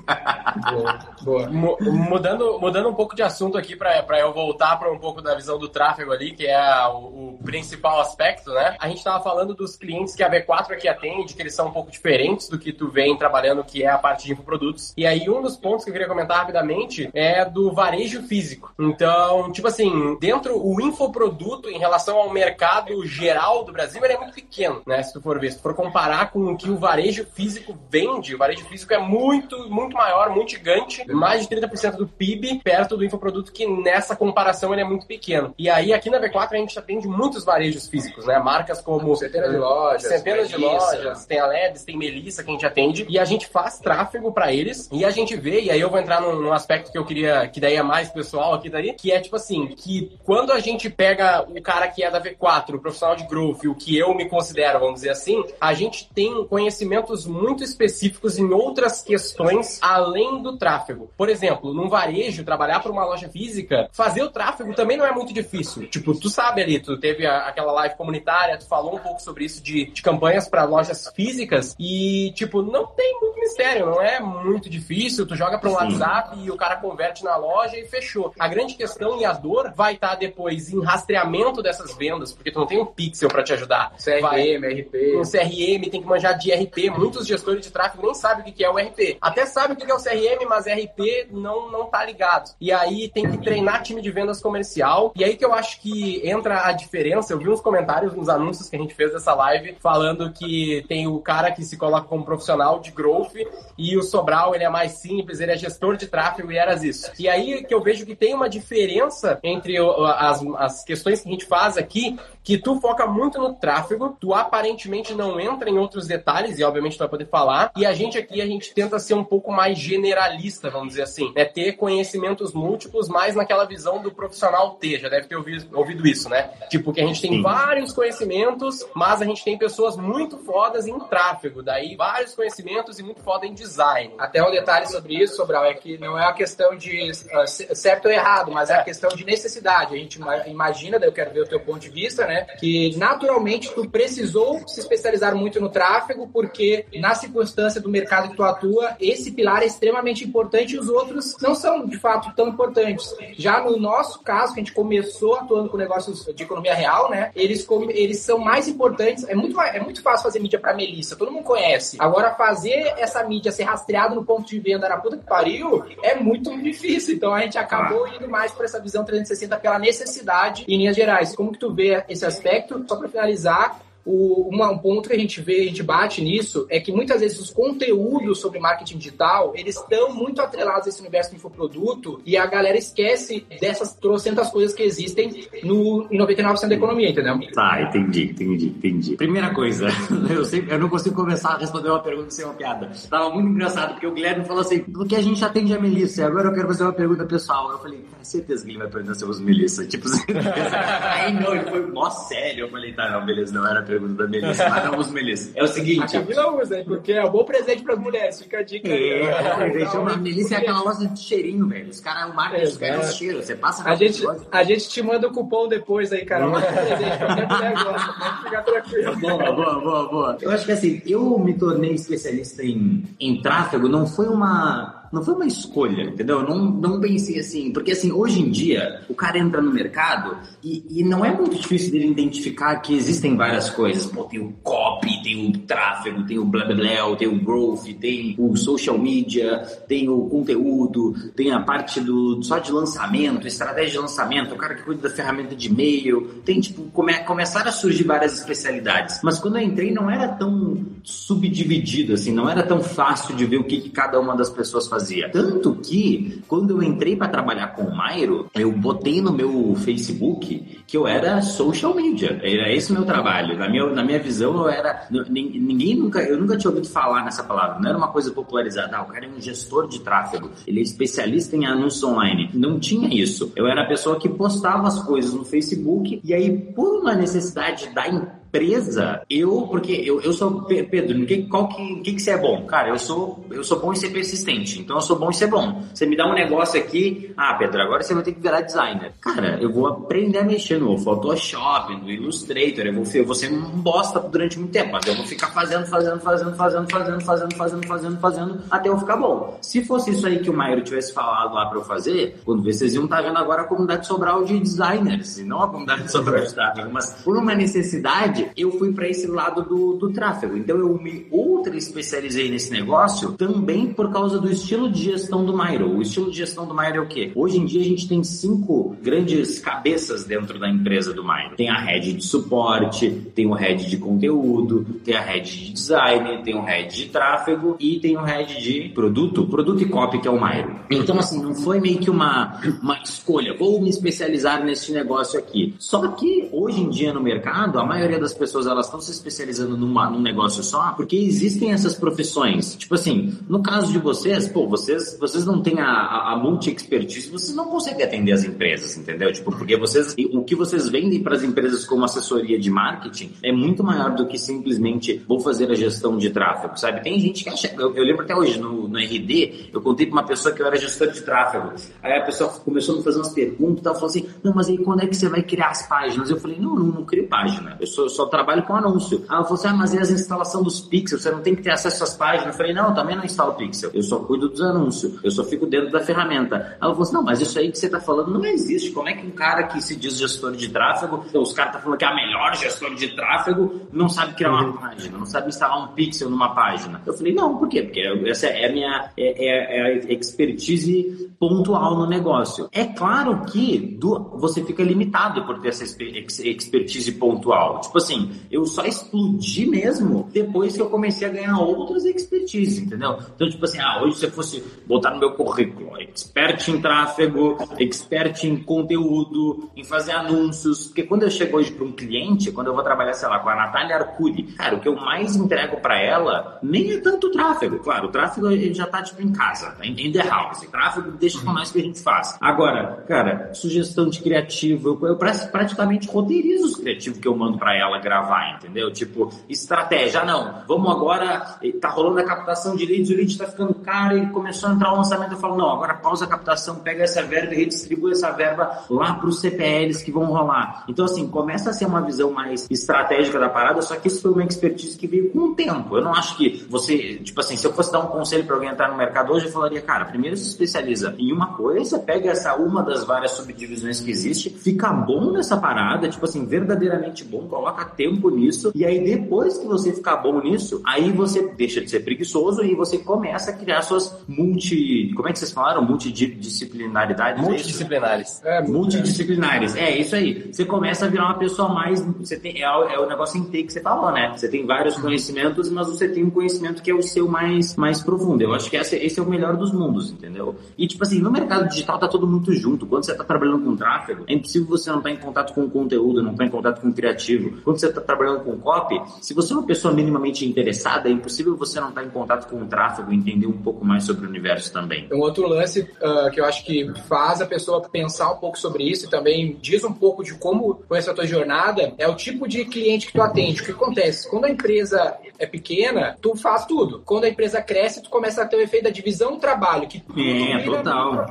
Boa. Boa. Mudando, mudando um pouco de assunto aqui para eu voltar para um pouco da visão do tráfego ali, que é o, o principal aspecto, né? A gente estava falando dos clientes que a V4 aqui atende, que eles são um pouco diferentes do que tu vem trabalhando, que é a parte de infoprodutos. E aí, um dos pontos que eu queria comentar rapidamente é do varejo físico. Então, tipo assim, dentro o infoproduto em relação ao mercado geral do Brasil, ele é muito pequeno, né? Se tu for ver, se tu for comparar com o que o varejo físico vende, o varejo físico é muito, muito maior, muito gigante, mais de 30% do PIB perto do infoproduto, que nessa comparação ele é muito pequeno. E aí, aqui na V4, a gente atende muitos varejos físicos, né? Marcas como centenas de lojas, centenas de lojas, tem a LEDs, tem Melissa que a gente atende, e a gente faz tráfego para eles, e a gente vê, e aí eu vou entrar num, num aspecto que eu queria, que daí é mais pessoal aqui daí, que é tipo assim, que quando a gente pega o cara que é da V4, o profissional de growth, o que eu me considero, vamos dizer assim, a gente tem conhecimentos muito específicos em outras questões além do tráfego. Por exemplo, num varejo, trabalhar para uma loja física, fazer o tráfego também não é muito difícil. Tipo, tu sabe ali, tu teve a, aquela live comunitária, tu falou um pouco sobre isso de, de campanhas para lojas físicas e, tipo, não tem muito mistério, não é muito difícil, tu joga para um WhatsApp e o cara converte na loja e fechou. A grande questão e a dor vai estar tá depois em rastreamento dessas vendas, porque tu não tem um pixel para te ajudar. CRM, vai, RP. Um CRM tem que manjar de RP. Muitos gestores de tráfego nem sabem o que é o RP. Até sabem o que é o CRM, mas RP não, não tá ligado. E aí tem que treinar time de vendas comercial. E aí que eu acho que entra a diferença. Eu vi uns comentários nos anúncios que a gente fez dessa live falando que tem o cara que se coloca como profissional de growth e o Sobral ele é mais simples, ele é gestor de tráfego e eras isso. E aí que eu vejo que tem uma diferença entre as, as questões que a gente faz aqui, que tu foca muito no tráfego, tu aparentemente não entra em outros detalhes, e obviamente tu vai poder falar, e a gente aqui, a gente tenta ser um pouco mais generalista, vamos dizer assim, né? Ter conhecimentos múltiplos, mais naquela visão do profissional ter, já deve ter ouvido, ouvido isso, né? Tipo, que a gente tem Sim. vários conhecimentos, mas a gente tem pessoas muito fodas em tráfego, daí vários conhecimentos e muito foda em design. Até um detalhe sobre isso, Sobral, é que não é a questão de uh, certo ou errado, mas é a questão de necessidade. A gente imagina, daí eu quero ver o teu ponto de vista, né? Que naturalmente tu precisou se especializar muito no tráfego, porque na circunstância do mercado que tu atua, esse pilar é extremamente importante e os outros não são de fato tão importantes. Já no nosso caso, que a gente começou atuando com negócios de economia real, né? Eles, eles são mais importantes. É muito, é muito fácil fazer mídia para Melissa, todo mundo conhece. Agora, fazer essa mídia ser rastreada no ponto de venda na puta que pariu é muito difícil. Então a gente acabou indo mais por essa visão 360 pela necessidade em linhas gerais. Como que tu vê esse aspecto? Só para finalizar, o, uma, um ponto que a gente vê, a gente bate nisso, é que muitas vezes os conteúdos sobre marketing digital, eles estão muito atrelados a esse universo do infoproduto e a galera esquece dessas trocentas coisas que existem no, em 99% da economia, entendeu? Tá, entendi, entendi, entendi. Primeira coisa, eu, sempre, eu não consigo começar a responder uma pergunta sem uma piada. Tava muito engraçado, porque o Guilherme falou assim, porque a gente atende a Melissa, agora eu quero fazer uma pergunta pessoal. Eu falei, cara, certeza que ele vai perguntar se eu uso Melissa. Tipo, certeza. Aí não, ele foi mó sério. Eu falei, tá, não, beleza, não era pergunta da Melissa, mas não uso Melissa. É o seguinte. A Camila usa, hein? Porque é um bom presente pras mulheres, fica a dica aí. É, então, a Melissa é aquela loja de cheirinho, velho. Os caras, o marketing é cheiro. Você passa a gente, a gente te manda o cupom depois aí, cara. Manda presente, qualquer mulher gosta. Pode ficar tranquilo. Boa, boa, boa, boa. Eu acho que assim, eu me tornei especialista em, em tráfego, não foi uma não foi uma escolha, entendeu? Não, não pensei assim, porque assim, hoje em dia, o cara entra no mercado e, e não é muito difícil dele identificar que existem várias coisas. Pô, tem o copy, tem o tráfego, tem o blá blá blá, tem o growth, tem o social media, tem o conteúdo, tem a parte do só de lançamento, estratégia de lançamento, o cara que cuida da ferramenta de e-mail, tem tipo, come, começaram a surgir várias especialidades. Mas quando eu entrei não era tão subdividido assim, não era tão fácil de ver o que, que cada uma das pessoas fazia fazia. Tanto que, quando eu entrei para trabalhar com o Mairo, eu botei no meu Facebook que eu era social media. Era esse o meu trabalho. Na minha, na minha visão, eu era. Ninguém nunca. Eu nunca tinha ouvido falar nessa palavra. Não era uma coisa popularizada. Ah, o cara é um gestor de tráfego. Ele é especialista em anúncios online. Não tinha isso. Eu era a pessoa que postava as coisas no Facebook e aí, por uma necessidade da empresa, empresa, eu, porque eu, eu sou, Pedro, que, qual que, que, que você é bom? Cara, eu sou, eu sou bom em ser persistente, então eu sou bom em ser bom. Você me dá um negócio aqui, ah, Pedro, agora você vai ter que virar designer. Cara, eu vou aprender a mexer no Photoshop, no Illustrator, eu vou, eu vou ser um bosta durante muito tempo, mas eu vou ficar fazendo, fazendo, fazendo, fazendo, fazendo, fazendo, fazendo, fazendo, fazendo, até eu ficar bom. Se fosse isso aí que o Mairo tivesse falado lá pra eu fazer, quando vocês iam estar tá vendo agora a comunidade Sobral de designers, e não a comunidade Sobral de tráfego, mas por uma necessidade, eu fui para esse lado do, do tráfego. Então eu me ultra especializei nesse negócio também por causa do estilo de gestão do Mairo. O estilo de gestão do Mairo é o quê? Hoje em dia a gente tem cinco grandes cabeças dentro da empresa do Mairo. Tem a head de suporte, tem o head de conteúdo, tem a head de design, tem o head de tráfego e tem o head de produto, produto e copy que é o Mairo. Então assim, não foi meio que uma, uma escolha, vou me especializar nesse negócio aqui. Só que hoje em dia no mercado, a maioria das as pessoas elas estão se especializando numa, num negócio só porque existem essas profissões. Tipo assim, no caso de vocês, pô, vocês, vocês não têm a, a, a multi-expertise, vocês não conseguem atender as empresas, entendeu? Tipo, porque vocês, o que vocês vendem para as empresas como assessoria de marketing é muito maior do que simplesmente vou fazer a gestão de tráfego, sabe? Tem gente que acha, eu, eu lembro até hoje no, no RD, eu contei para uma pessoa que eu era gestor de tráfego. Aí a pessoa começou a me fazer umas perguntas e tal, falou assim, não, mas aí quando é que você vai criar as páginas? Eu falei, não, não, não crio página, eu só, eu só trabalho com anúncio. Falou assim, ah, mas e as instalação dos pixels? Você não tem que ter acesso às páginas? Eu falei, não, eu também não instalo pixel, eu só cuido dos anúncios, eu só fico dentro da ferramenta. Aí ela falou assim, não, mas isso aí que você está falando não existe. Como é que um cara que se diz gestor de tráfego, então, os caras estão tá falando que é a melhor gestor de tráfego, não sabe criar uma uhum. página, não sabe instalar um pixel numa página? Eu falei, não, por quê? Porque essa é a minha é, é, é a expertise pontual no negócio. É claro que do, você fica limitado por ter essa expertise pontual. Tipo assim, eu só explodi mesmo depois que eu comecei a ganhar outras expertise, entendeu? Então, tipo assim, ah, hoje se eu fosse botar no meu currículo, expert em tráfego, expert em conteúdo, em fazer anúncios, porque quando eu chego hoje para um cliente, quando eu vou trabalhar, sei lá, com a Natália Arcuri, cara, o que eu mais entrego para ela nem é tanto tráfego. Claro, o tráfego ele já tá tipo em casa, tá? em the house. Tráfego deixa com nós que a gente faz. Agora, cara, sugestão de criativo, eu, eu praticamente roteirizo os criativos que eu mando para ela gravar, entendeu? Tipo, estratégia, ah, não, vamos agora, tá rolando a captação de leads, o lead tá ficando caro, e começou a entrar o lançamento, eu falo, não, agora pausa a captação, pega essa verba e redistribui essa verba lá para os CPLs que vão rolar. Então, assim, começa a ser uma visão mais estratégica da parada, só que isso foi uma expertise que veio com o tempo. Eu não acho que você, tipo assim, se eu fosse dar um conselho para alguém entrar no mercado hoje, eu falaria, cara, primeiro se especializa em uma coisa, pega essa uma das várias subdivisões que existe, fica bom nessa parada, tipo assim, verdadeiramente bom, coloca tempo nisso, e aí depois que você ficar bom nisso, aí você deixa de ser preguiçoso e você começa a criar suas multi. Como é que vocês falaram? Multidisciplinaridades? É Multidisciplinares. É, multidisciplinares. É, isso aí. Você começa a virar uma pessoa mais. Você tem, é, é o negócio em T que você falou, né? Você tem vários conhecimentos, mas você tem um conhecimento que é o seu mais, mais profundo. Eu acho que esse, esse é o melhor dos mundos, entendeu? E, tipo assim, no mercado digital tá todo muito junto. Quando você tá trabalhando com tráfego, é impossível você não estar tá em contato com o conteúdo, não estar tá em contato com o criativo. Quando você tá trabalhando com copy, se você é uma pessoa minimamente interessada, é impossível você não estar tá em contato com o tráfego e entender um pouco mais sobre o universo também. Um outro lance uh, que eu acho que faz a pessoa pensar um pouco sobre isso e também diz um pouco de como foi essa tua jornada é o tipo de cliente que tu atende. O que acontece? Quando a empresa é pequena, tu faz tudo. Quando a empresa cresce, tu começa a ter o efeito da divisão do trabalho, que tudo é, total.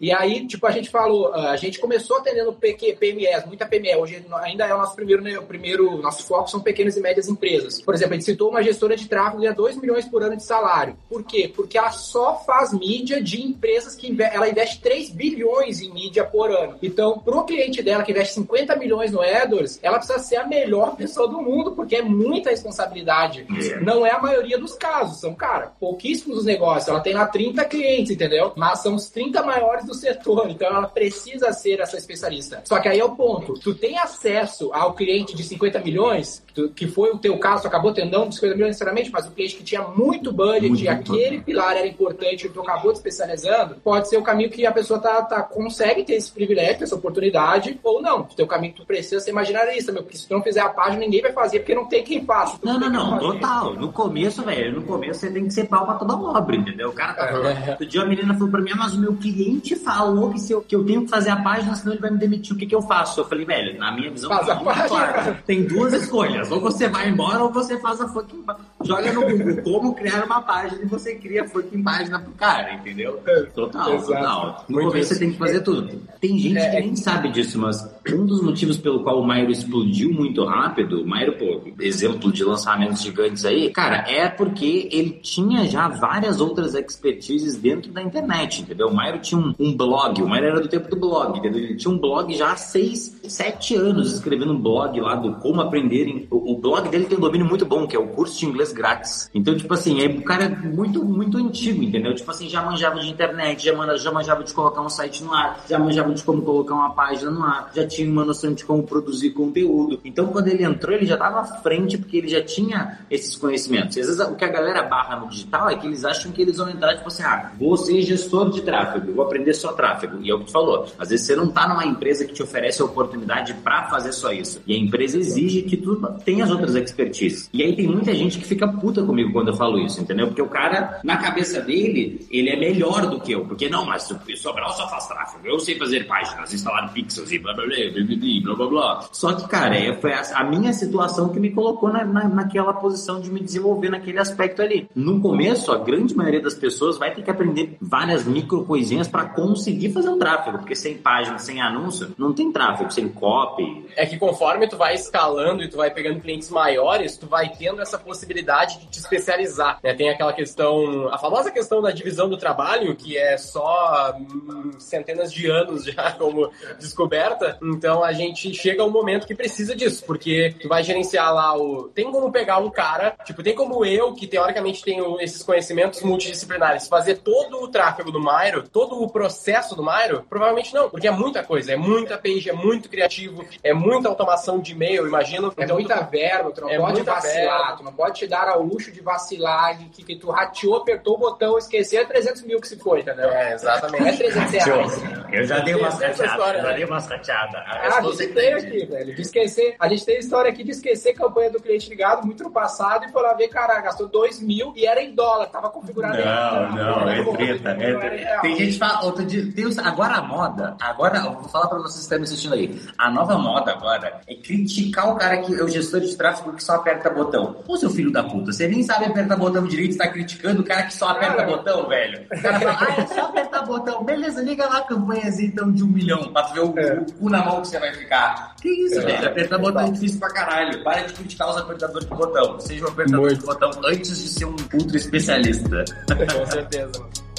E aí, tipo, a gente falou, ah, a gente começou atendendo PQ, PMEs, muita PME. Hoje ainda é o nosso primeiro, né, o primeiro, nosso foco são pequenas e médias empresas. Por exemplo, a gente citou uma gestora de tráfego ganha 2 milhões por ano de salário. Por quê? Porque ela só faz mídia de empresas que ela investe 3 bilhões em mídia por ano. Então, pro cliente dela que investe 50 milhões no AdWords, ela precisa ser a melhor pessoa do mundo, porque é muita responsabilidade. É. Não é a maioria dos casos, são, cara, pouquíssimos os negócios. Ela tem lá 30 clientes, entendeu? Mas são os 30 maiores do setor, então ela precisa ser essa especialista. Só que aí é o ponto. Tu tem acesso ao cliente de 50 milhões, que foi o teu caso, tu acabou tendo não 50 milhões necessariamente, mas o cliente que tinha muito budget muito e aquele pilar era importante e tu acabou te especializando, pode ser o caminho que a pessoa tá, tá, consegue ter esse privilégio, essa oportunidade, ou não. O teu caminho que tu precisa ser imaginarista, meu, porque se tu não fizer a página, ninguém vai fazer, porque não tem quem faça. Não, não, não, total. No começo, velho, no começo você tem que ser pau pra toda obra, entendeu? O cara tá falando. É. Outro dia a menina falou pra mim, ah, mas o meu cliente falou que, se eu, que eu tenho que fazer a página, senão ele vai me demitir. O que, que eu faço? Eu falei, velho, na minha visão, Faz a página, claro. tem duas escolhas. Ou você vai embora ou você faz a fucking joga no Google como criar uma página e você cria a fucking página pro cara, entendeu? É, total, Exato. total. No começo você tem que fazer tudo. Tem gente é, que nem sabe disso, mas um dos motivos pelo qual o Mairo explodiu muito rápido, o Mairo, pô, exemplo de lançamentos gigantes aí, cara, é porque ele tinha já várias outras expertises dentro da internet, entendeu? O Mairo tinha um, um blog, o Mairo era do tempo do blog, entendeu? Ele tinha um blog já há seis, sete anos escrevendo um blog lá do como aprender. O, o blog dele tem um domínio muito bom, que é o curso de inglês grátis. Então, tipo assim, é, o cara é muito, muito antigo, entendeu? Tipo assim, já manjava de internet, já, man, já manjava de colocar um site no ar, já manjava de como colocar uma página no ar, já tinha uma noção de como produzir conteúdo. Então, quando ele entrou, ele já estava à frente, porque ele já tinha esses conhecimentos. E às vezes, o que a galera barra no digital é que eles acham que eles vão entrar, tipo assim, ah, vou ser gestor de tráfego, vou aprender só tráfego. E é o que tu falou. Às vezes você não está numa empresa que te oferece a oportunidade para fazer só isso. E a empresa exige que tu tenha as outras expertise. E aí tem muita gente que fica puta comigo quando eu falo isso, entendeu? Porque o cara, na cabeça dele, ele é melhor do que eu. Porque não, mas o Sobral só faz tráfego. Eu sei fazer páginas, instalar pixels e blá blá blá blá blá blá. Só que, cara, é, foi a, a minha situação que me colocou na, na, naquela posição de me desenvolver naquele aspecto ali. No começo, a grande maioria das pessoas vai ter que aprender várias micro coisinhas para conseguir fazer um tráfego. Porque sem página, sem anúncio, não tem tráfego, sem copy. É que conforme tu vai escalando e tu vai pegando clientes maiores, tu vai tendo essa possibilidade de te especializar. Né? Tem aquela questão, a famosa questão da divisão do trabalho, que é só hum, centenas de anos já como descoberta. Então a gente chega a um momento que precisa disso, porque tu vai gerenciar lá o. Tem como pegar um cara, tipo, tem como eu, que teoricamente tenho esses conhecimentos multidisciplinares, fazer todo o tráfego do Mairo, todo o processo do Mairo? Provavelmente não, porque é muita coisa, é muita page, é muito criativo, é muita automação de e-mail, imagino. É então, muita tu... verba, tu não é pode vacilar, verba. tu não pode te dar ao luxo de vacilar, de que, que tu rateou, apertou o botão, esqueceu, é 300 mil que se foi, entendeu? É, exatamente. Não é 300 reais. Eu já dei uma rateadas, já dei umas rateadas. Ah, a gente tem aqui, velho, de esquecer, a gente tem história aqui de esquecer a campanha do cliente ligado muito no passado e foi lá ver, cara, gastou 2 mil e era em dólar, tava configurado não, em Não, não, é treta, é treta. Tem gente que fala, outro dia, Deus, agora a moda, agora, eu vou falar pra vocês que estão me assistindo aí, a nova moda agora é criticar o cara que é o gestor de tráfego que só aperta botão. Ô, seu filho da puta, você nem sabe apertar botão direito, está criticando o cara que só aperta botão, velho. O cara fala, ah, é só apertar botão. Beleza, liga lá a campanha então de um milhão pra tu ver o, é. o cu na mão que você vai ficar. Que isso, é. velho? Apertar botão é difícil pra caralho. Para de criticar os apertadores de botão. Seja um apertador Muito. de botão antes de ser um ultra especialista. Com certeza, mano.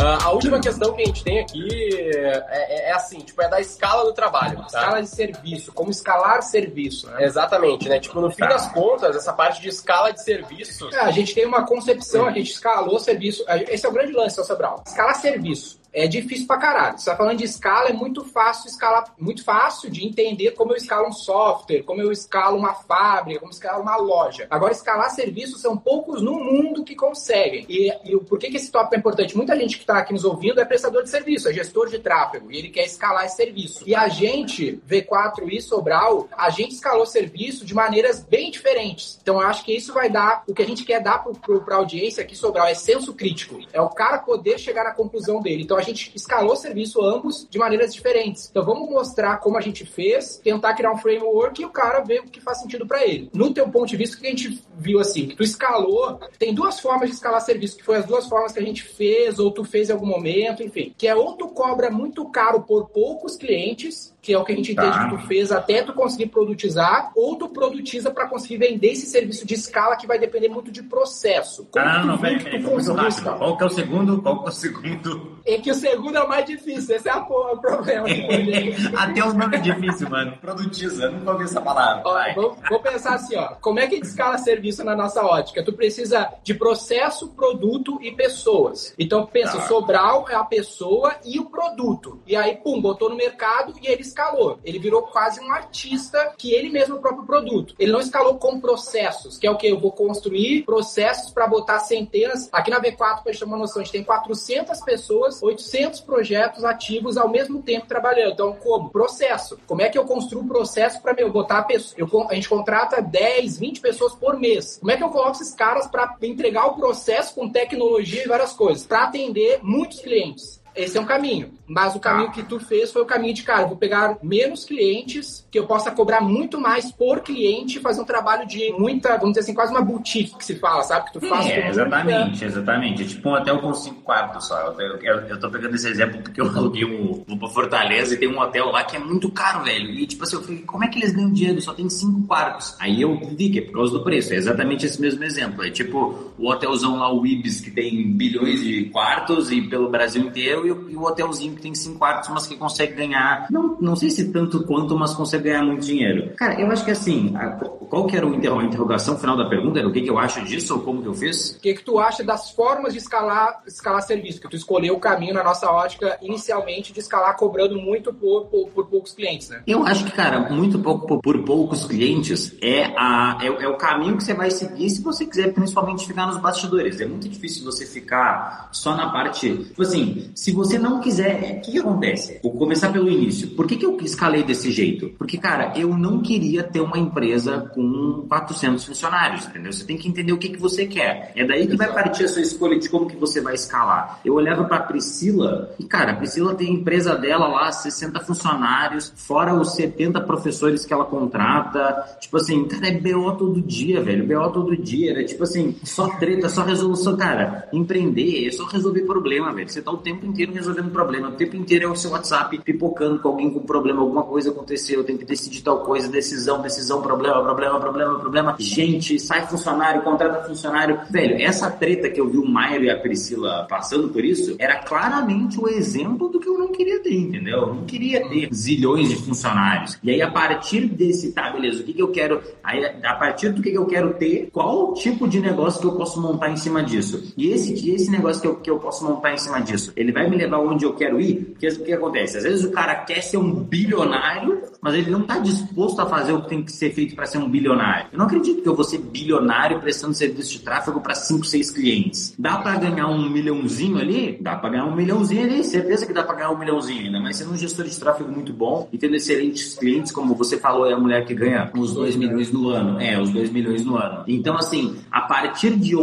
Uh, a última questão que a gente tem aqui é, é, é, assim, tipo, é da escala do trabalho. Tá? Escala de serviço, como escalar serviço, né? Exatamente, né? Tipo, no fim tá. das contas, essa parte de escala de serviço. É, a gente tem uma concepção, a gente escalou serviço. Esse é o grande lance, seu Sobral. Escalar serviço é difícil pra caralho. Você tá falando de escala, é muito fácil escalar, muito fácil de entender como eu escalo um software, como eu escalo uma fábrica, como eu escalo uma loja. Agora, escalar serviços são poucos no mundo que conseguem. E, e por que, que esse tópico é importante? Muita gente que está aqui nos ouvindo é prestador de serviço, é gestor de tráfego, e ele quer escalar esse serviço. E a gente, V4 e Sobral, a gente escalou serviço de maneiras bem diferentes. Então, eu acho que isso vai dar, o que a gente quer dar para a audiência aqui, Sobral, é senso crítico. É o cara poder chegar à conclusão dele. Então, a gente escalou o serviço ambos de maneiras diferentes. Então vamos mostrar como a gente fez, tentar criar um framework e o cara ver o que faz sentido para ele. No teu ponto de vista, o que a gente viu assim, que tu escalou, tem duas formas de escalar serviço, que foi as duas formas que a gente fez, ou tu fez em algum momento, enfim, que é ou tu cobra muito caro por poucos clientes, que é o que a gente entende tá. que tu fez até tu conseguir produtizar, ou tu produtiza para conseguir vender esse serviço de escala que vai depender muito de processo. Como ah, não, não, peraí, peraí, muito rápido. Qual que é o segundo? Qual que é o segundo? É que o segundo é o mais difícil, esse é o problema. até o nome é difícil, mano. Produtiza, nunca ouvi essa palavra. Ó, vou, vou, pensar assim, ó, como é que a gente escala serviço na nossa ótica? Tu precisa de processo, produto e pessoas. Então pensa, tá. Sobral é a pessoa e o produto. E aí, pum, botou no mercado e eles escalou. Ele virou quase um artista que ele mesmo é o próprio produto. Ele não escalou com processos, que é o que? Eu vou construir processos para botar centenas. Aqui na V4, para gente ter uma noção, a gente tem 400 pessoas, 800 projetos ativos ao mesmo tempo trabalhando. Então, como? Processo. Como é que eu construo processo para meu botar a pessoa? Eu, a gente contrata 10, 20 pessoas por mês. Como é que eu coloco esses caras para entregar o processo com tecnologia e várias coisas? Para atender muitos clientes. Esse é um caminho. Mas o caminho ah. que tu fez foi o caminho de, cara, vou pegar menos clientes, que eu possa cobrar muito mais por cliente e fazer um trabalho de muita, vamos dizer assim, quase uma boutique que se fala, sabe? Que tu faz é, exatamente, exatamente. É tipo um hotel com cinco quartos só. Eu, eu, eu tô pegando esse exemplo porque eu aluguei um, vou pra Fortaleza e tem um hotel lá que é muito caro, velho. E tipo assim, eu falei, como é que eles ganham dinheiro? Só tem cinco quartos. Aí eu vi que é por causa do preço. É exatamente esse mesmo exemplo. É tipo o hotelzão lá, o Ibis, que tem bilhões de quartos e pelo Brasil inteiro eu e o, e o hotelzinho que tem cinco quartos, mas que consegue ganhar, não, não sei se tanto quanto, mas consegue ganhar muito dinheiro. Cara, eu acho que assim, a, qual que era o a interrogação final da pergunta? Era o que, que eu acho disso ou como que eu fiz? O que, que tu acha das formas de escalar, escalar serviço? Que tu escolheu o caminho na nossa ótica inicialmente de escalar cobrando muito por, por, por poucos clientes, né? Eu acho que, cara, muito pouco por, por poucos clientes é, a, é, é, o caminho que você vai seguir se você quiser principalmente ficar nos bastidores. É muito difícil você ficar só na parte. Tipo assim, se você não quiser. O que, que acontece? Vou começar pelo início. Por que, que eu escalei desse jeito? Porque, cara, eu não queria ter uma empresa com 400 funcionários, entendeu? Você tem que entender o que, que você quer. É daí que vai partir a sua escolha de como que você vai escalar. Eu olhava pra Priscila e, cara, a Priscila tem a empresa dela lá, 60 funcionários, fora os 70 professores que ela contrata. Tipo assim, cara, é BO todo dia, velho. BO todo dia. Era tipo assim, só treta, só resolução. Cara, empreender é só resolver problema, velho. Você tá o tempo inteiro resolvendo problema. O tempo inteiro é o seu WhatsApp pipocando com alguém com problema, alguma coisa aconteceu, tem que decidir tal coisa, decisão, decisão, problema, problema, problema, problema. Gente, sai funcionário, contrata funcionário. Velho, essa treta que eu vi o Maio e a Priscila passando por isso, era claramente o exemplo do que eu não queria ter, entendeu? Eu não queria ter zilhões de funcionários. E aí, a partir desse, tá, beleza, o que, que eu quero, aí, a partir do que, que eu quero ter, qual tipo de negócio que eu posso montar em cima disso? E esse, esse negócio que eu, que eu posso montar em cima disso, ele vai me levar onde eu quero ir? Porque o que acontece? Às vezes o cara quer ser um bilionário, mas ele não está disposto a fazer o que tem que ser feito para ser um bilionário. Eu não acredito que eu vou ser bilionário prestando serviço de tráfego para 5, 6 clientes. Dá para ganhar um milhãozinho ali? Dá para ganhar um milhãozinho ali, certeza que dá para ganhar um milhãozinho ainda, mas sendo um gestor de tráfego muito bom e tendo excelentes clientes, como você falou, é a mulher que ganha os 2 milhões no ano. É, os 2 milhões no ano. Então, assim, a partir de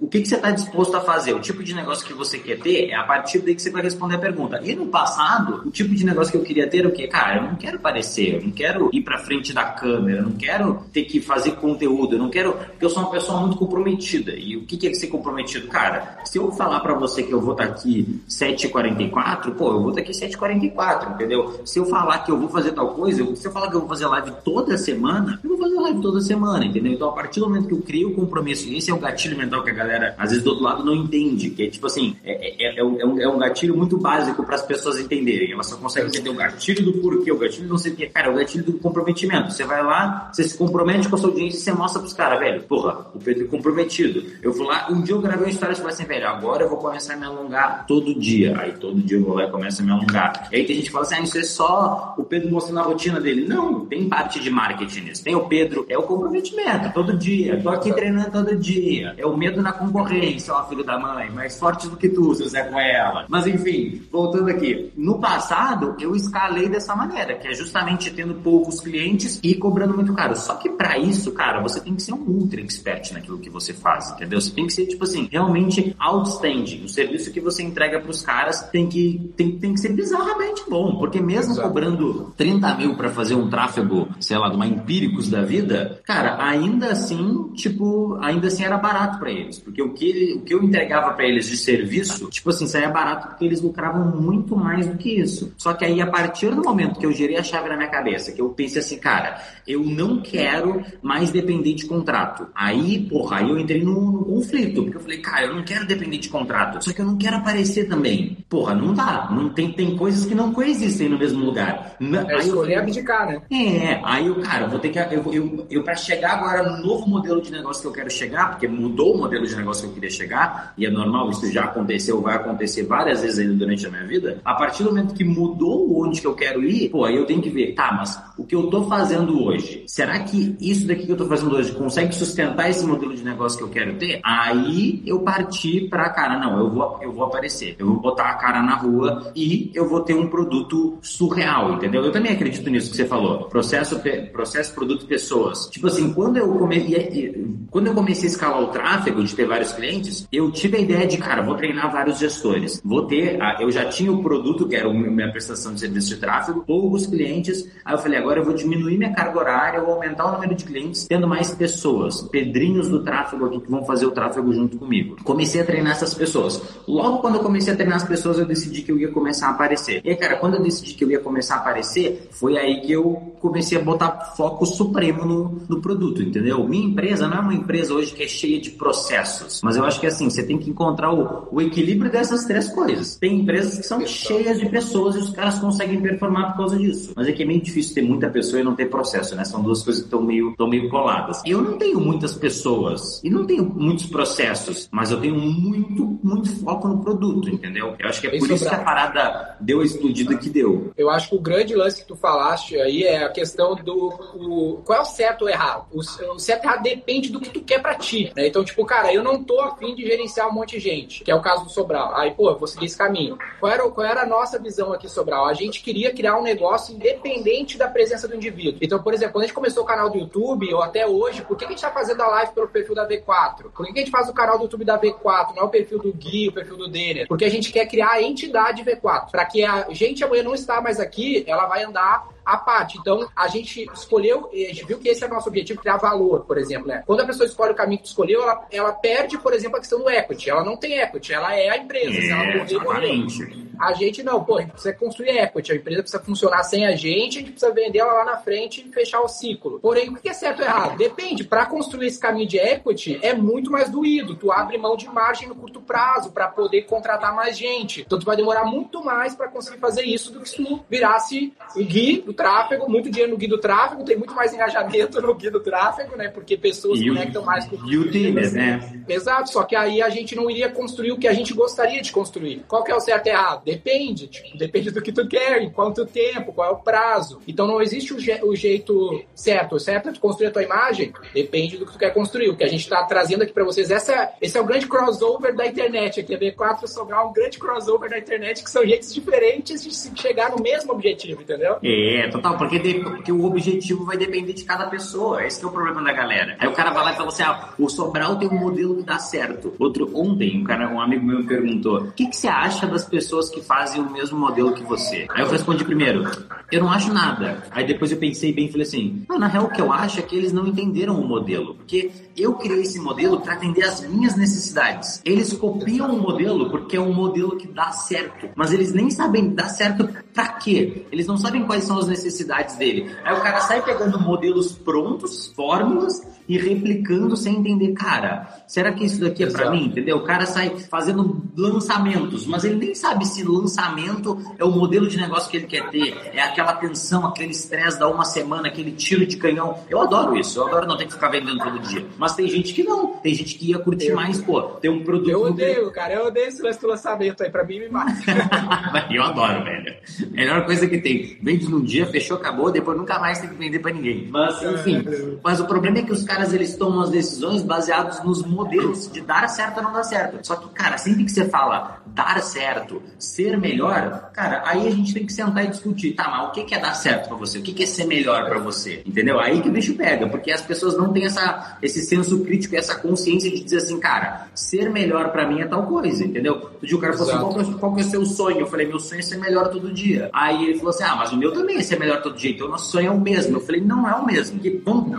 o, que, que você está disposto a fazer, o tipo de negócio que você quer ter, é a partir daí que você vai responder a pergunta. E no passado, o tipo de negócio que eu queria ter era o quê? Cara, eu não quero aparecer, eu não quero ir para frente da câmera, eu não quero ter que fazer conteúdo, eu não quero. Porque eu sou uma pessoa muito comprometida. E o que, que é ser comprometido? Cara, se eu falar para você que eu vou estar tá aqui 7h44, pô, eu vou estar tá aqui 7h44, entendeu? Se eu falar que eu vou fazer tal coisa, se eu falar que eu vou fazer live toda semana, eu vou fazer live toda semana, entendeu? Então, a partir do momento que eu crio o compromisso, esse é o gatilho mental que a galera, às vezes, do outro lado não entende, que é tipo assim, é, é, é, um, é um gatilho muito básico para as pessoas entenderem. Elas só conseguem entender o gatilho do porquê, o gatilho não sei o quê. Cara, é o gatilho do comprometimento. Você vai lá, você se compromete com a sua audiência e você mostra pros caras, velho, porra, o Pedro é comprometido. Eu vou lá, um dia eu gravei uma história e falei assim, velho, agora eu vou começar a me alongar todo dia. Aí todo dia eu vou lá e começo a me alongar. E aí tem gente que fala assim, ah, isso é só o Pedro mostrando a rotina dele. Não, tem parte de marketing nisso. Tem o Pedro, é o comprometimento, todo dia. Tô aqui treinando todo dia. É o medo na concorrência, ó, filho da mãe, mais forte do que tu, se você com ela. Mas enfim, voltando aqui. No passado, eu escalei dessa maneira, que é justamente tendo poucos clientes e cobrando muito caro. Só que para isso, cara, você tem que ser um ultra expert naquilo que você faz, entendeu? Você tem que ser, tipo assim, realmente outstanding. O serviço que você entrega pros caras tem que, tem, tem que ser bizarramente bom, porque mesmo Exato. cobrando 30 mil para fazer um tráfego, sei lá, de uma Empíricos da vida, cara, ainda assim, tipo, ainda assim era barato para eles, porque o que, ele, o que eu entregava para eles de serviço, tipo assim, saía barato porque eles lucravam muito mais do que isso. Só que aí, a partir do momento que eu gerei a chave na minha cabeça, que eu pensei assim, cara, eu não quero mais depender de contrato. Aí, porra, aí eu entrei no, no conflito, porque eu falei, cara, eu não quero depender de contrato, só que eu não quero aparecer também. Porra, não dá. Não tem, tem coisas que não coexistem no mesmo lugar. É aí escolher eu, abdicar, né? É, aí eu, cara, eu vou ter que. Eu, eu, eu para chegar agora no novo modelo de negócio que eu quero chegar, porque mudou o modelo de negócio que eu queria chegar, e é normal, isso já aconteceu, vai acontecer várias vezes ainda durante a minha vida. A partir do momento que mudou onde que eu quero ir, pô, aí eu tenho que ver, tá, mas o que eu tô fazendo hoje, será que isso daqui que eu tô fazendo hoje consegue sustentar esse modelo de negócio que eu quero ter? Aí eu parti pra, cara, não, eu vou, eu vou aparecer, eu vou botar a cara na rua e eu vou ter um produto surreal, entendeu? Eu também acredito nisso que você falou. Processo, processo produto, pessoas. Tipo assim, quando eu, come... quando eu comecei a escalar o tráfego, de ter vários clientes, eu tive a ideia de, cara, vou treinar vários gestores. Vou ter, eu já tinha o produto, que era a minha prestação de serviço de tráfego, poucos clientes. Aí eu falei, agora eu vou diminuir minha carga horária, vou aumentar o número de clientes, tendo mais pessoas, pedrinhos do tráfego aqui que vão fazer o tráfego junto comigo. Comecei a treinar essas pessoas. Logo quando eu comecei a treinar as pessoas, eu decidi que eu ia começar a aparecer. E aí, cara, quando eu decidi que eu ia começar a aparecer, foi aí que eu comecei a botar foco supremo no, no produto, entendeu? Minha empresa não é uma empresa hoje que é cheia de processos processos. Mas eu acho que assim, você tem que encontrar o, o equilíbrio dessas três coisas. Tem empresas que são cheias de pessoas e os caras conseguem performar por causa disso. Mas é que é meio difícil ter muita pessoa e não ter processo, né? São duas coisas que estão meio, meio coladas. Eu não tenho muitas pessoas e não tenho muitos processos, mas eu tenho muito, muito foco no produto, entendeu? Eu acho que é por isso que a parada deu a explodida que deu. Eu acho que o grande lance que tu falaste aí é a questão do o, qual é o certo ou errado. O, o certo e errado depende do que tu quer pra ti. Né? Então, tipo, cara, eu não tô afim de gerenciar um monte de gente, que é o caso do Sobral. Aí, pô, eu vou seguir esse caminho. Qual era, qual era a nossa visão aqui, Sobral? A gente queria criar um negócio independente da presença do indivíduo. Então, por exemplo, quando a gente começou o canal do YouTube, ou até hoje, por que a gente tá fazendo a live pelo perfil da V4? Por que a gente faz o canal do YouTube da V4? Não é o perfil do Gui, o perfil do Denner? Porque a gente quer criar a entidade V4. Para que a gente amanhã não está mais aqui, ela vai andar a parte. Então, a gente escolheu, a gente viu que esse é o nosso objetivo, criar valor, por exemplo. Né? Quando a pessoa escolhe o caminho que escolheu, ela, ela perde, por exemplo, a questão do equity. Ela não tem equity, ela é a empresa. É, se ela morrer, morreu. A gente não, pô, a gente precisa construir equity. A empresa precisa funcionar sem a gente, a gente precisa vender ela lá na frente e fechar o ciclo. Porém, o que é certo ou errado? Depende. Para construir esse caminho de equity, é muito mais doído. Tu abre mão de margem no curto prazo para poder contratar mais gente. Então, tu vai demorar muito mais para conseguir fazer isso do que se tu virasse o Gui do tráfego, muito dinheiro no guia do tráfego, tem muito mais engajamento no guia do tráfego, né? Porque pessoas e conectam mais com o YouTube, né? Exato, só que aí a gente não iria construir o que a gente gostaria de construir. Qual que é o certo e errado? Depende, tipo, depende do que tu quer, em quanto tempo, qual é o prazo. Então não existe o, je o jeito certo. O certo é tu construir a tua imagem, depende do que tu quer construir. O que a gente está trazendo aqui para vocês, essa, esse é o grande crossover da internet aqui, a V4 Sobral, um grande crossover da internet, que são jeitos diferentes de chegar no mesmo objetivo, entendeu? É, total, porque, de, porque o objetivo vai depender de cada pessoa. Esse é o problema da galera. Aí o cara vai lá e fala assim: ah, o Sobral tem um modelo que dá certo. Outro, ontem, um, cara, um amigo meu me perguntou: o que, que você acha das pessoas que fazem o mesmo modelo que você? Aí eu respondi primeiro: eu não acho nada. Aí depois eu pensei bem e falei assim: não, na real, o que eu acho é que eles não entenderam o modelo. Porque eu criei esse modelo para atender as minhas necessidades. Eles copiam o modelo porque é um modelo que dá certo. Mas eles nem sabem dar certo para quê. Eles não sabem quais são as necessidades dele. Aí o cara sai pegando modelos prontos, fórmulas, e replicando sem entender, cara, será que isso daqui é para mim? Entendeu? O cara sai fazendo lançamentos, mas ele nem sabe se lançamento é o modelo de negócio que ele quer ter, é aquela tensão, aquele estresse da uma semana, aquele tiro de canhão. Eu adoro isso, eu adoro não ter que ficar vendendo todo dia. Mas tem gente que não, tem gente que ia curtir eu, mais, pô, ter um produto. Eu odeio, cara, eu odeio esse lance do lançamento aí, pra mim me mata. eu adoro, velho. Melhor coisa que tem. Vende num dia, fechou, acabou, depois nunca mais tem que vender pra ninguém. Mas, enfim. Mas o problema é que os caras eles tomam as decisões baseados nos modelos de dar certo ou não dar certo. Só que, cara, sempre que você fala dar certo, ser melhor, cara, aí a gente tem que sentar e discutir, tá, mas o que é dar certo para você? O que é ser melhor para você? Entendeu? Aí que o bicho pega, porque as pessoas não têm essa, esse senso crítico, essa consciência de dizer assim, cara, ser melhor para mim é tal coisa, entendeu? O cara falou assim, qual que, é, qual que é o seu sonho? Eu falei, meu sonho é ser melhor todo dia. Aí ele falou assim, ah, mas o meu também é ser melhor todo dia, então o nosso sonho é o mesmo. Eu falei, não é o mesmo.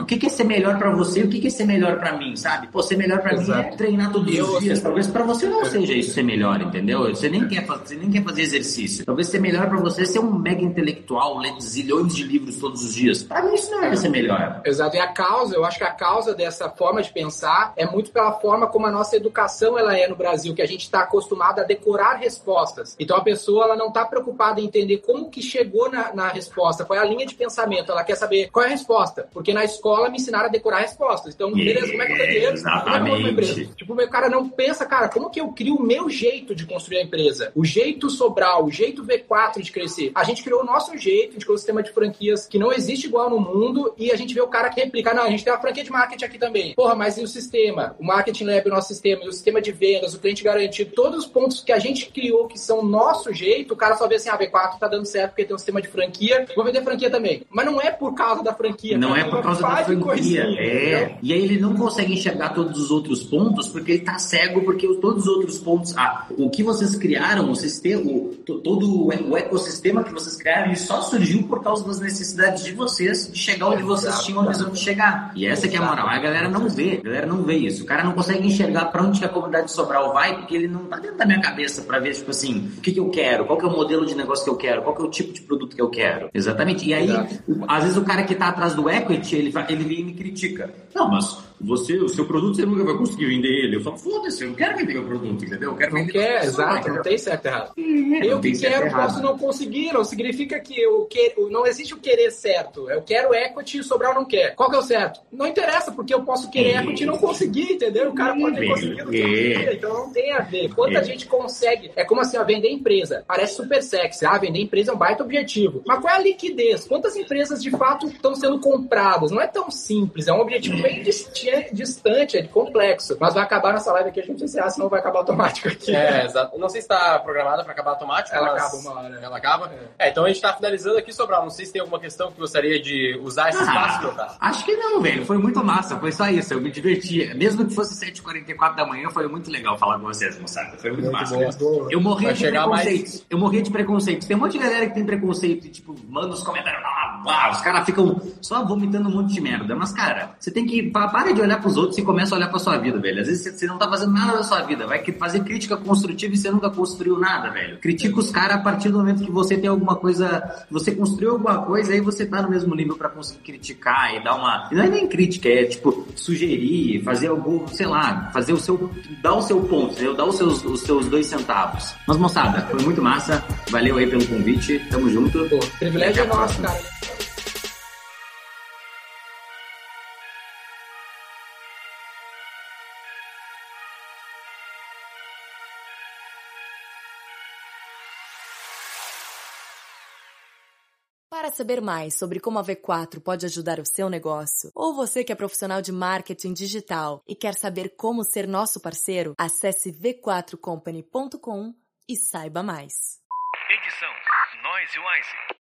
o que é ser melhor para você? você, o que, é ser melhor para mim, sabe? Pô, ser melhor para mim é treinar todos eu, os dias. Talvez para você não seja isso ser melhor, entendeu? Você nem quer, você nem quer fazer exercício. Talvez ser melhor para você é ser um mega intelectual, ler zilhões de livros todos os dias. Para mim isso não é ser melhor. Exato. E a causa, eu acho que a causa dessa forma de pensar é muito pela forma como a nossa educação ela é no Brasil, que a gente está acostumado a decorar respostas. Então a pessoa ela não está preocupada em entender como que chegou na, na resposta, qual é a linha de pensamento. Ela quer saber qual é a resposta, porque na escola me ensinaram a decorar respostas. Então, beleza, como é que eu ganho dinheiro? Exatamente. É que Tipo, o cara não pensa, cara, como que eu crio o meu jeito de construir a empresa? O jeito Sobral, o jeito V4 de crescer. A gente criou o nosso jeito, a gente criou um sistema de franquias que não existe igual no mundo e a gente vê o cara que replica. Não, a gente tem uma franquia de marketing aqui também. Porra, mas e o sistema? O marketing lab, o nosso sistema, e o sistema de vendas, o cliente garantido, todos os pontos que a gente criou que são nosso jeito, o cara só vê assim, ah, V4 tá dando certo porque tem um sistema de franquia, vou vender franquia também. Mas não é por causa da franquia. Não cara, é por causa da franquia. É. E aí ele não consegue enxergar todos os outros pontos porque ele tá cego, porque todos os outros pontos. Ah, o que vocês criaram, o sistema, o, todo o ecossistema que vocês criaram, isso só surgiu por causa das necessidades de vocês de chegar onde vocês tinham a visão de chegar. E essa que é a moral. A galera não vê, a galera não vê isso. O cara não consegue enxergar para onde que a comunidade de Sobral vai, porque ele não tá dentro da minha cabeça para ver, tipo assim, o que, que eu quero, qual que é o modelo de negócio que eu quero, qual que é o tipo de produto que eu quero. Exatamente. E aí, às vezes o cara que tá atrás do equity, ele, ele vem e me critica. Não, mas você, o seu produto, você nunca vai conseguir vender ele. Eu falo, foda-se, eu não quero vender o produto, entendeu? Eu quero não vender quer, exato, não tem certo e errado. É, eu que quero, posso não conseguir, não significa que eu quero, não existe o querer certo. Eu quero equity e o Sobral não quer. Qual que é o certo? Não interessa, porque eu posso querer é. equity e não conseguir, entendeu? O cara pode ter conseguido é. então não tem a ver. Quando a é. gente consegue, é como assim, ó, vender empresa. Parece super sexy. Ah, vender empresa é um baita objetivo. Mas qual é a liquidez? Quantas empresas de fato estão sendo compradas? Não é tão simples, é um objetivo bem distante, é complexo. Mas vai acabar nossa live aqui, a gente se senão vai acabar automático aqui. É, exato. Não sei se está programada para acabar automático. Ela acaba uma hora. Ela acaba? É. é então a gente está finalizando aqui, Sobral. Não sei se tem alguma questão que gostaria de usar esse espaço, meu cara. Acho que não, velho. Foi muito massa. Foi só isso. Eu me diverti. Mesmo que fosse 7h44 da manhã, foi muito legal falar com vocês, moçada. Foi muito, muito massa. Eu morria de preconceitos. Mais... Eu morria de preconceitos. Tem um monte de galera que tem preconceito e, tipo, manda os comentários lá, lá, os caras ficam só vomitando um monte de merda. Mas, cara, você tem que. Para de olhar pros outros e começa a olhar pra sua vida, velho. Às vezes você não tá fazendo nada da sua vida. Vai fazer crítica construtiva e você nunca construiu nada, velho. Critica os caras a partir do momento que você tem alguma coisa. Você construiu alguma coisa, aí você tá no mesmo nível para conseguir criticar e dar uma. Não é nem crítica, é tipo sugerir, fazer algo, sei lá, fazer o seu. dar o seu ponto, entendeu? Dar os seus, os seus dois centavos. Mas, moçada, foi muito massa. Valeu aí pelo convite. Tamo junto. Pô, privilégio é nosso, cara. Para saber mais sobre como a V4 pode ajudar o seu negócio, ou você que é profissional de marketing digital e quer saber como ser nosso parceiro, acesse v4company.com e saiba mais. Edição Noise Wise.